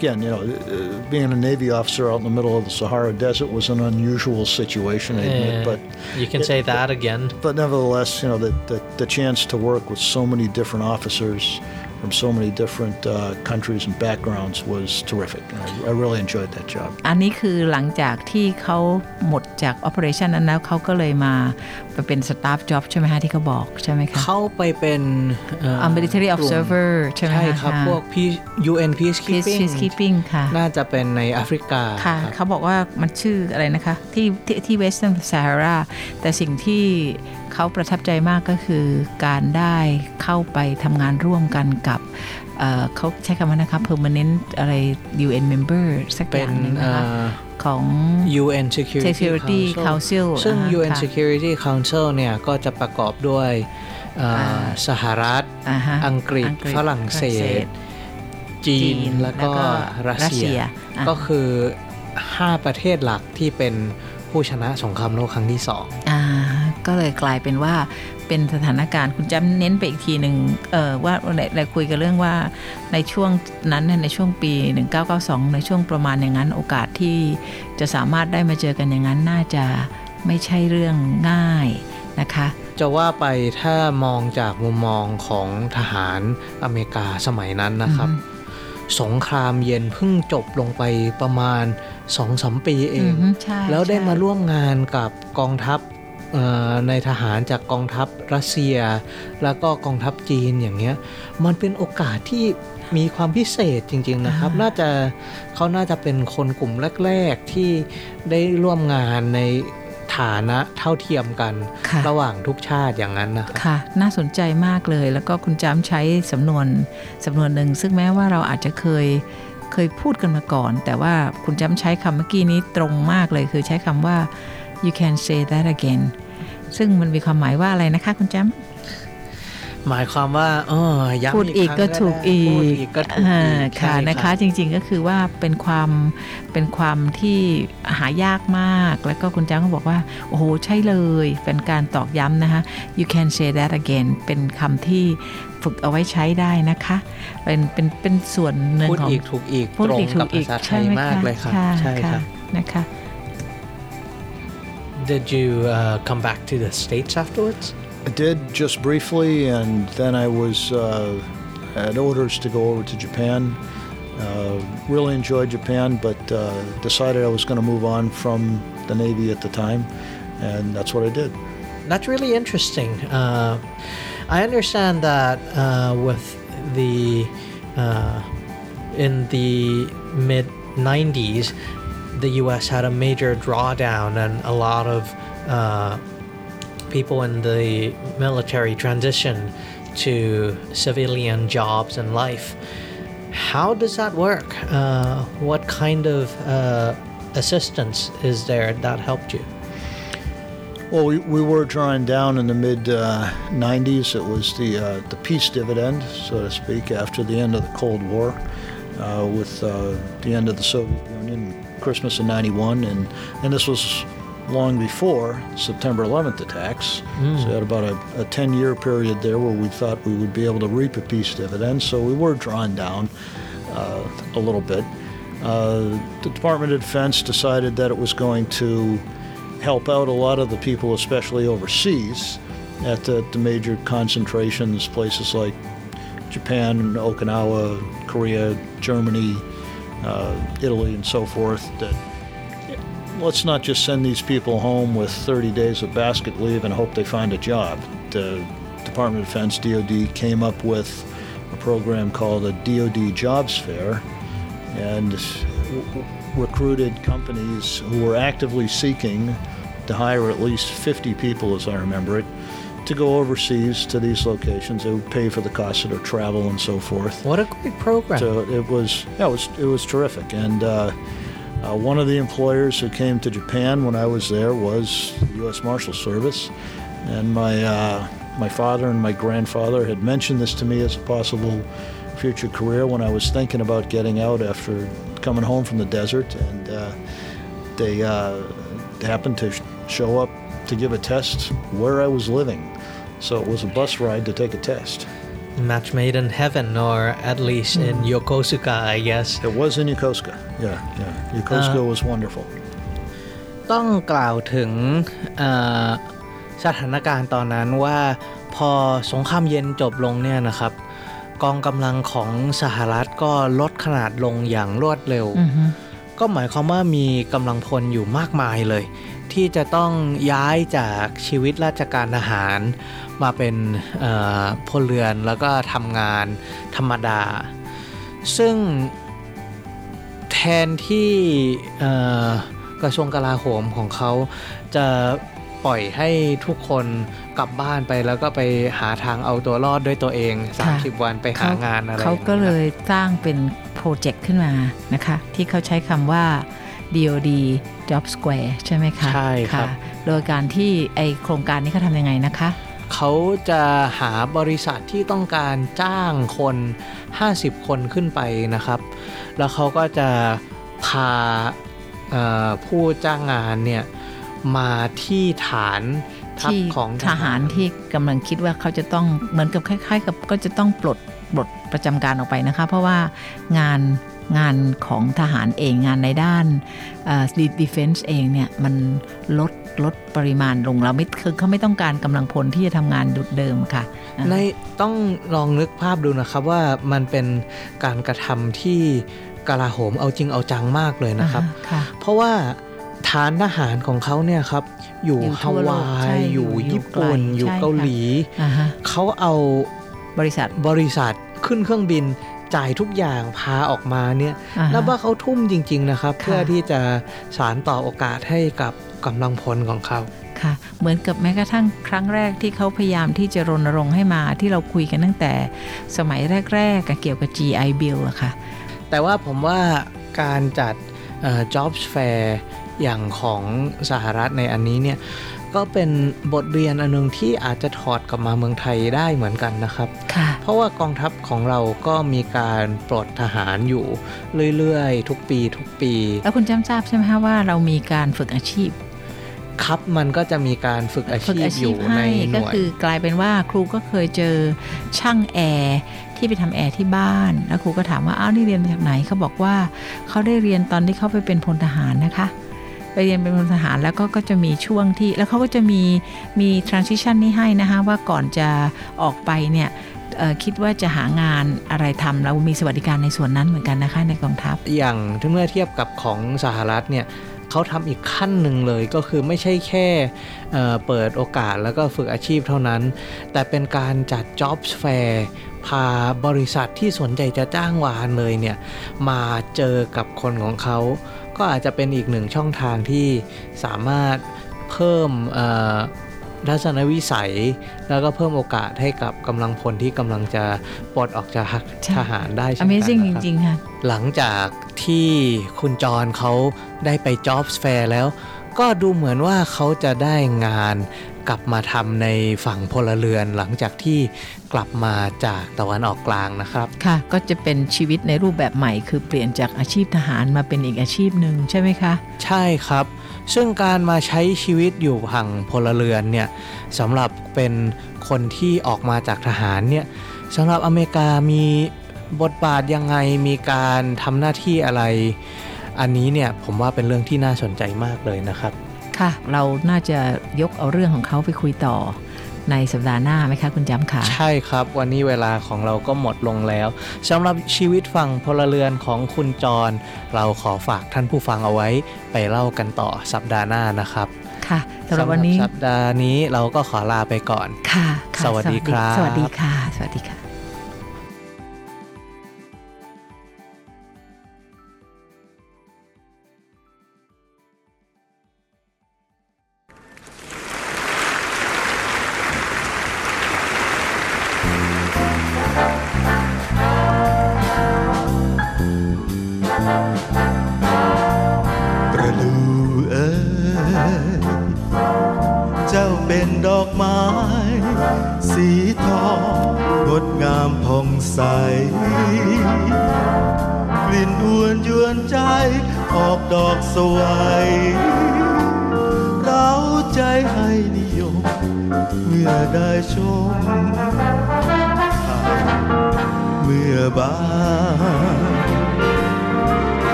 Speaker 4: again, you know, uh, being a Navy officer out in the middle of the Sahara Desert was an unusual situation, I admit,
Speaker 2: Yeah.
Speaker 4: but
Speaker 2: you can say that again.
Speaker 4: but nevertheless, you know, the, the, the chance to work with so many different officers from so many different uh, countries and backgrounds was terrific. I, I really enjoyed that job.
Speaker 3: อันนี้คือหลังจากที่เขาหมดจาก operation นั้นแล้วเขาก็เลยมาไปเป็น staff job ใช่ไหมฮะที่เขาบอกใช่ไหมคะ
Speaker 2: เข้าไปเป็นเอ่อ
Speaker 3: อ่า military
Speaker 2: กลุ่ม
Speaker 3: observer ใช่ไหม
Speaker 2: ใช่
Speaker 3: คะ
Speaker 2: ครับ ะ พวก Peace- UN peacekeeping
Speaker 3: peacekeeping ค่ะ
Speaker 2: น่าจะเป็นในแอฟริกา
Speaker 3: ค่ะ
Speaker 2: รับ
Speaker 3: เขาบอกว่ามันชื่ออะไรนะคะที่ที่ที่ Western Sahara แต่สิ่งที่ เขาประทับใจมากก็คือการได้เข้าไปทำงานร่วมกันกับเอ่อเขาใช้คำว่านะคะ permanent อะไร UN member สักอ
Speaker 2: เป็น
Speaker 3: ย่างหนึง
Speaker 2: เอ่
Speaker 3: นะคะ
Speaker 2: อ
Speaker 3: ของ
Speaker 2: UN Security,
Speaker 3: Security Council
Speaker 2: ซึ่ง
Speaker 3: อ่า
Speaker 2: UN
Speaker 3: ค่ะ
Speaker 2: Security Council เนี่ยก็จะประกอบด้วยเอ่ออาสหรัฐ
Speaker 3: อ่าฮะ
Speaker 2: อังกฤษ ฝรั่งเศส จีน
Speaker 3: จีน
Speaker 2: แล้วก็
Speaker 3: แล้วก็
Speaker 2: รัส
Speaker 3: รัสเซี
Speaker 2: เซี
Speaker 3: ย
Speaker 2: ย
Speaker 3: อ่า
Speaker 2: ก็คือ 5 ประเทศหลักที่เป็นผู้ชนะสงครามโลกครั้งที่สอง
Speaker 3: อ่า ก็เลยกลายเป็นว่าเป็นสถานการณ์คุณจำเน้นไปอีกทีหนึ่งเออว่าเราคุยกันเรื่องว่าในช่วงนั้นเนี่ยในช่วงปี 1992 ในช่วงประมาณอย่างนั้น โอกาสที่จะสามารถได้มาเจอกันอย่างนั้นน่าจะไม่ใช่เรื่องง่ายนะคะ
Speaker 2: จะว่าไปถ้ามองจากมุมมองของทหารอเมริกาสมัยนั้นนะครับ สงครามเย็นเพิ่งจบลงไปประมาณ2-3ปีเอ
Speaker 3: อื
Speaker 2: ง
Speaker 3: อฮึใช่
Speaker 2: แล้วได้
Speaker 3: ใช่
Speaker 2: มาร่วมงานกับกองทัพเอ่อ ในทหารจากกองทัพรัสเซีย แล้วก็กองทัพจีนอย่างเงี้ยมันเป็นโอกาสที่มีความพิเศษจริง ๆนะครับ น่าจะเขาน่าจะเป็นคนกลุ่มแรก ๆ ที่ได้ร่วมงานในฐานะเท่าเทียมกัน
Speaker 3: ค่ะ
Speaker 2: ระหว่างทุกชาติอย่างนั้นนะครับ
Speaker 3: ค่ะ น่าสนใจมากเลย แล้วก็คุณจำใช้สำนวนสำนวนหนึ่งซึ่งแม้ว่าเราอาจจะเคยเคยพูดกันมาก่อน แต่ว่าคุณจำใช้คำเมื่อกี้นี้ตรงมากเลย คือใช้คำว่า you can say that again ซึ่งมันมีความหมายว่าอะไรนะคะคุณจำ
Speaker 2: หมายความว่าอ๋อย้ำ
Speaker 3: พูดอีก
Speaker 2: ครั้ง
Speaker 3: ก็ถูกอี
Speaker 2: พูด
Speaker 3: ก
Speaker 2: อีกก็ถูก
Speaker 3: อ่า
Speaker 2: อีก
Speaker 3: ค่ะ
Speaker 2: ใช่
Speaker 3: นะ
Speaker 2: รั
Speaker 3: คะ
Speaker 2: บ
Speaker 3: จริงๆก็คือว่าเป็นความเป็นความที่หายากมาก แล้วก็คุณจ้าก็บอกว่า โอ้โห ใช่เลย เป็นการตอกย้ำนะคะ you can say that again เป็นคำที่ฝึกเอาไว้ใช้ได้นะคะ เป็นเป็นเป็นส่วนหนึ่ง
Speaker 2: พูด
Speaker 3: ของ
Speaker 2: อีกถูกอีก
Speaker 3: พูด
Speaker 2: ตรง
Speaker 3: อีกถู
Speaker 2: กับ
Speaker 3: กอี
Speaker 2: ภากษาไท
Speaker 3: ใช่
Speaker 2: ย
Speaker 3: ไหม
Speaker 2: มาก
Speaker 3: คะ
Speaker 2: เลยครับ
Speaker 3: ค่ะ
Speaker 2: ใช่ค
Speaker 3: ค่ะ
Speaker 2: รับ
Speaker 3: นะคะ
Speaker 2: Did you uh, come back to the States afterwards?
Speaker 4: I did just briefly, and then I was uh, had orders to go over to Japan. Uh, really enjoyed Japan, but uh, decided I was going to move on from the Navy at the time, and that's what I did.
Speaker 2: That's really interesting. Uh, I understand that uh, with the uh, in the mid 90s, the U.S. had a major drawdown, and a lot of uh, people in the military transitioned to civilian jobs and life. How does that work? Uh, what kind of uh, assistance is there that helped you?
Speaker 4: Well, we, we were drawing down in the mid uh, 90s. It was the uh, the peace dividend, so to speak, after the end of the Cold War, uh, with uh, the end of the Soviet Union, Christmas of '91, and and this was long before September 11th attacks. So we had about a, a 10 year period there where we thought we would be able to reap a peace dividend. So we were drawn down uh, a little bit. Uh, the Department of Defense decided that it was going to help out a lot of the people, especially overseas, at the, the major concentrations, places like Japan, Okinawa, Korea, Germany, uh, Italy, and so forth. That let's not just send these people home with 30 days of basket leave and hope they find a job. The Department of Defense, DoD, came up with a program called a DoD Jobs Fair, and w- recruited companies who were actively seeking to hire at least 50 people, as I remember it, to go overseas to these locations. They would pay for the cost of their travel and so forth.
Speaker 2: What a great program!
Speaker 4: So it was, yeah, it was, it was terrific. And uh, uh, one of the employers who came to Japan when I was there was the U.S. Marshal Service, and my uh, my father and my grandfather had mentioned this to me as a possible future career when I was thinking about getting out after coming home from the desert, and uh, they uh, happened to show up to give a test where I was living. So it was a bus ride to take a test.
Speaker 2: match made in heaven or at least in Yokosuka I guess
Speaker 4: It was in Yokosuka. Yeah, yeah. Yokosuka was wonderful.
Speaker 2: ต้องกล่าวถึงเอ่อสถานการณ์ตอนนั้นว่าพอสงครามเย็นจบลงเนี่ยนะครับกองกำลังของสหรัฐก็ลดขนาดลงอย่างรวดเร็ว
Speaker 3: อือฮึ
Speaker 2: ก็หมายความว่ามีกำลังพลอยู่มากมายเลย ที่จะต้องย้ายจากชีวิตราชการทหาร มาเป็นเอ่อพลเรือนแล้วก็ทำงานธรรมดา ซึ่งแทนที่เอ่อกระทรวงกลาโหมของเขาจะปล่อยให้ทุกคนกลับบ้านไปแล้วก็ไปหาทางเอาตัวรอดด้วยตัวเอง 30 วันไปหางานอะไร
Speaker 3: เขาก็
Speaker 2: อง
Speaker 3: เล
Speaker 2: งี้
Speaker 3: ยสร้างเป็นโปรเจกต์ขึ้นมานะคะ ที่เขาใช้คำว่า DOD Job Square ใช่ไหมคะ
Speaker 2: ใช่ครับะ
Speaker 3: โดยการที่ไอโครงการนี้เขาทำยังไงนะคะ
Speaker 2: เขาจะหาบริษัทที่ต้องการจ้างคน 50 คนขึ้นไปนะครับ แล้วเขาก็จะพาเอ่อผู้จ้างงานเนี่ยมาที่ฐานทัพ
Speaker 3: ที่
Speaker 2: ของ
Speaker 3: ทหารที่กำลังคิดว่าเขาจะต้องเหมือนกับคล้าย ๆ กับก็จะต้องปลดปลดประจำการออกไปนะคะ เพราะว่างาน งานของทหารเองงานในด้านดีเฟนซ์เองเนี่ยมันลดลดปริมาณลงเราไม่คือเขาไม่ต้องการกำลังพลที่จะทำงานดุดเดิมค่ะ
Speaker 2: ในต้องลองนึกภาพดูนะครับว่ามันเป็นการกระทำที่กลาโหมเอาจริงเอาจังมากเลยนะครับ
Speaker 3: อ่าค่ะ
Speaker 2: เพราะว่าฐานทหารของเขาเนี่ยครับ อยู่
Speaker 3: อยู่ทั่
Speaker 2: ฮาว
Speaker 3: โลก
Speaker 2: วา
Speaker 3: ใช่
Speaker 2: ยอยู่
Speaker 3: อยู่
Speaker 2: ญี่ปุ่น
Speaker 3: ไกล
Speaker 2: อยู่
Speaker 3: ใช่
Speaker 2: เกาหลี
Speaker 3: อ่าฮะ
Speaker 2: เขาเอา
Speaker 3: บริษัท
Speaker 2: บริษัทขึ้นเครื่องบิน จ่ายทุกอย่างพาออกมาเนี่ย
Speaker 3: อ่าฮะ
Speaker 2: นับว่าเขาทุ่มจริง ๆนะครับ
Speaker 3: ค่ะ
Speaker 2: เพื่อที่จะสารต่อโอกาสให้กับกำลังพลของเขา
Speaker 3: ค่ะเหมือนกับแม้กระทั่งครั้งแรกที่เขาพยายามที่จะรณรงค์ให้มาที่เราคุยกันตั้งแต่สมัยแรกๆอะเกี่ยวกับ GI Bill อะค่ะ
Speaker 2: แต่ว่าผมว่าการจัดเอ่อ jobs fair อย่างของสหรัฐในอันนี้เนี่ย ก็เป็นบทเรียนอันหนึงที่อาจจะถอดกลับมาเมืองไทยได้เหมือนกันนะครับ
Speaker 3: ค่ะ
Speaker 2: เพราะว่ากองทัพของเราก็มีการปลดทหารอยู่เรื่อยๆ ทุกปีทุกปี
Speaker 3: แล้วคุณจำทราบใช่ไหมคะว่าเรามีการฝึกอาชีพ
Speaker 2: ครับมันก็จะมีการฝึกอา
Speaker 3: ฝึก
Speaker 2: ชีพ
Speaker 3: อา
Speaker 2: อ
Speaker 3: ชีพ
Speaker 2: ยู่ใน
Speaker 3: ให้
Speaker 2: ห
Speaker 3: ก็
Speaker 2: น่วย
Speaker 3: คือกลายเป็นว่าครูก็เคยเจอช่างแอร์ที่ไปทำแอร์ที่บ้าน แล้วครูก็ถามว่าอ้าวนี่เรียนมาจากไหนเขาบอกว่าเขาได้เรียนตอนที่เขาไปเป็นพลทหารนะคะ ไปเรียนเป็นพลทหารแล้วก็ก็จะมีช่วงที่แล้วเขาก็จะมีมี transition นี้ให้นะคะว่าก่อนจะออกไปเนี่ยคิดว่าจะหางานอะไรทำเรามีสวัสดิการในส่วนนั้นเหมือนกันนะคะในกองทัพ
Speaker 2: อย่างเมื่อเทียบกับของสหรัฐเนี่ยเขาทำอีกขั้นหนึ่งเลยก็คือไม่ใช่แค่เเปิดโอกาสแล้วก็ฝึกอาชีพเท่านั้น แต่เป็นการจัด jobs fair พาบริษัทที่สนใจจะจ้างวานเลยเนี่ยมาเจอกับคนของเขา ก็อาจจะเป็นอีกหนึ่งช่องทางที่สามารถเพิ่มเอ่อทัศนวิสัย แล้วก็เพิ่มโอกาสให้กับกำลังพลที่กำลังจะปลดออกจาก
Speaker 3: ใช่
Speaker 2: ทหารได้เช่นกัน
Speaker 3: Amazing จ
Speaker 2: นะครับ
Speaker 3: ริงๆค่ะ
Speaker 2: หลังจากที่คุณจรเขาได้ไป Jobs Fair แล้ว ก็ดูเหมือนว่าเขาจะได้งาน กลับมาทำในฝั่งพลเรือนหลังจากที่กลับมาจากตะวันออกกลางนะครับ
Speaker 3: ค่ะ ก็จะเป็นชีวิตในรูปแบบใหม่ คือเปลี่ยนจากอาชีพทหารมาเป็นอีกอาชีพหนึ่งใช่ไหมคะ
Speaker 2: ใช่ครับ ซึ่งการมาใช้ชีวิตอยู่ฝั่งพลเรือนเนี่ยสำหรับเป็นคนที่ออกมาจากทหารเนี่ยสำหรับอเมริกามีบทบาทยังไงมีการทำหน้าที่อะไร อันนี้เนี่ยผมว่าเป็นเรื่องที่น่าสนใจมากเลยนะครับ
Speaker 3: ค่ะ เราน่าจะยกเอาเรื่องของเขาไปคุยต่อในสัปดาห์หน้าไหมคะคุณจำค่ะ
Speaker 2: ใช่ครับ วันนี้เวลาของเราก็หมดลงแล้วสำหรับชีวิตฝั่งพลเรือนของคุณจร เราขอฝากท่านผู้ฟังเอาไว้ ไปเล่ากันต่อสัปดาห์หน้านะครับ
Speaker 3: ค่ะสำหรับวันนี้
Speaker 2: สัปดาห์นี้เราก็ขอลาไปก่อน
Speaker 3: ค่ะค่ะ
Speaker 2: สวัสดีครับ
Speaker 3: สวัสดีค่ะ สวัสดีค่ะ
Speaker 5: ประ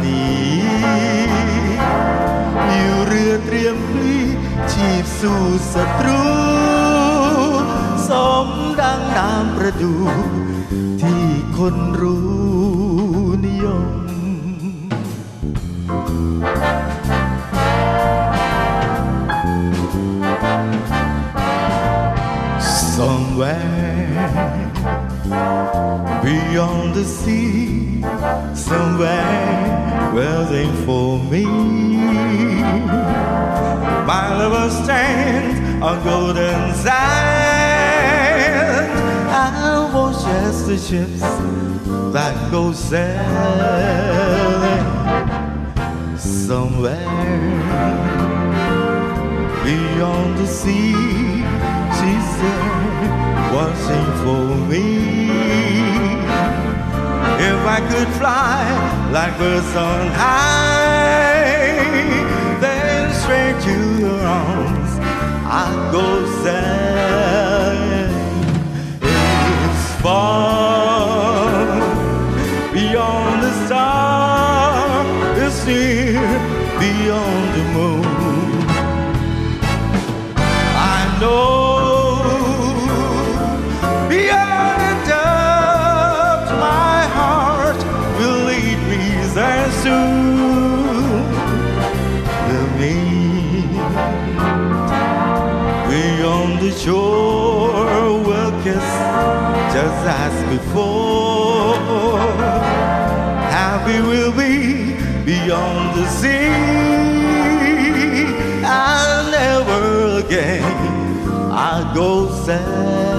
Speaker 5: หนีอยู่เรือเตรียมพลีชีพสู่ศัตรู สมดังนามประดู ที่คนรู้นิยม Somewhere beyond the sea, somewhere waiting for me. My lover stands on golden sand. I watch as the ships that go sailing somewhere beyond the sea. She said, watching for me. If I could fly like birds on high, then straight to your arms I'd go sailing. It's far beyond the stars, it's near beyond the moon. I know. before. Happy we'll be beyond the sea. I'll never again I go sad.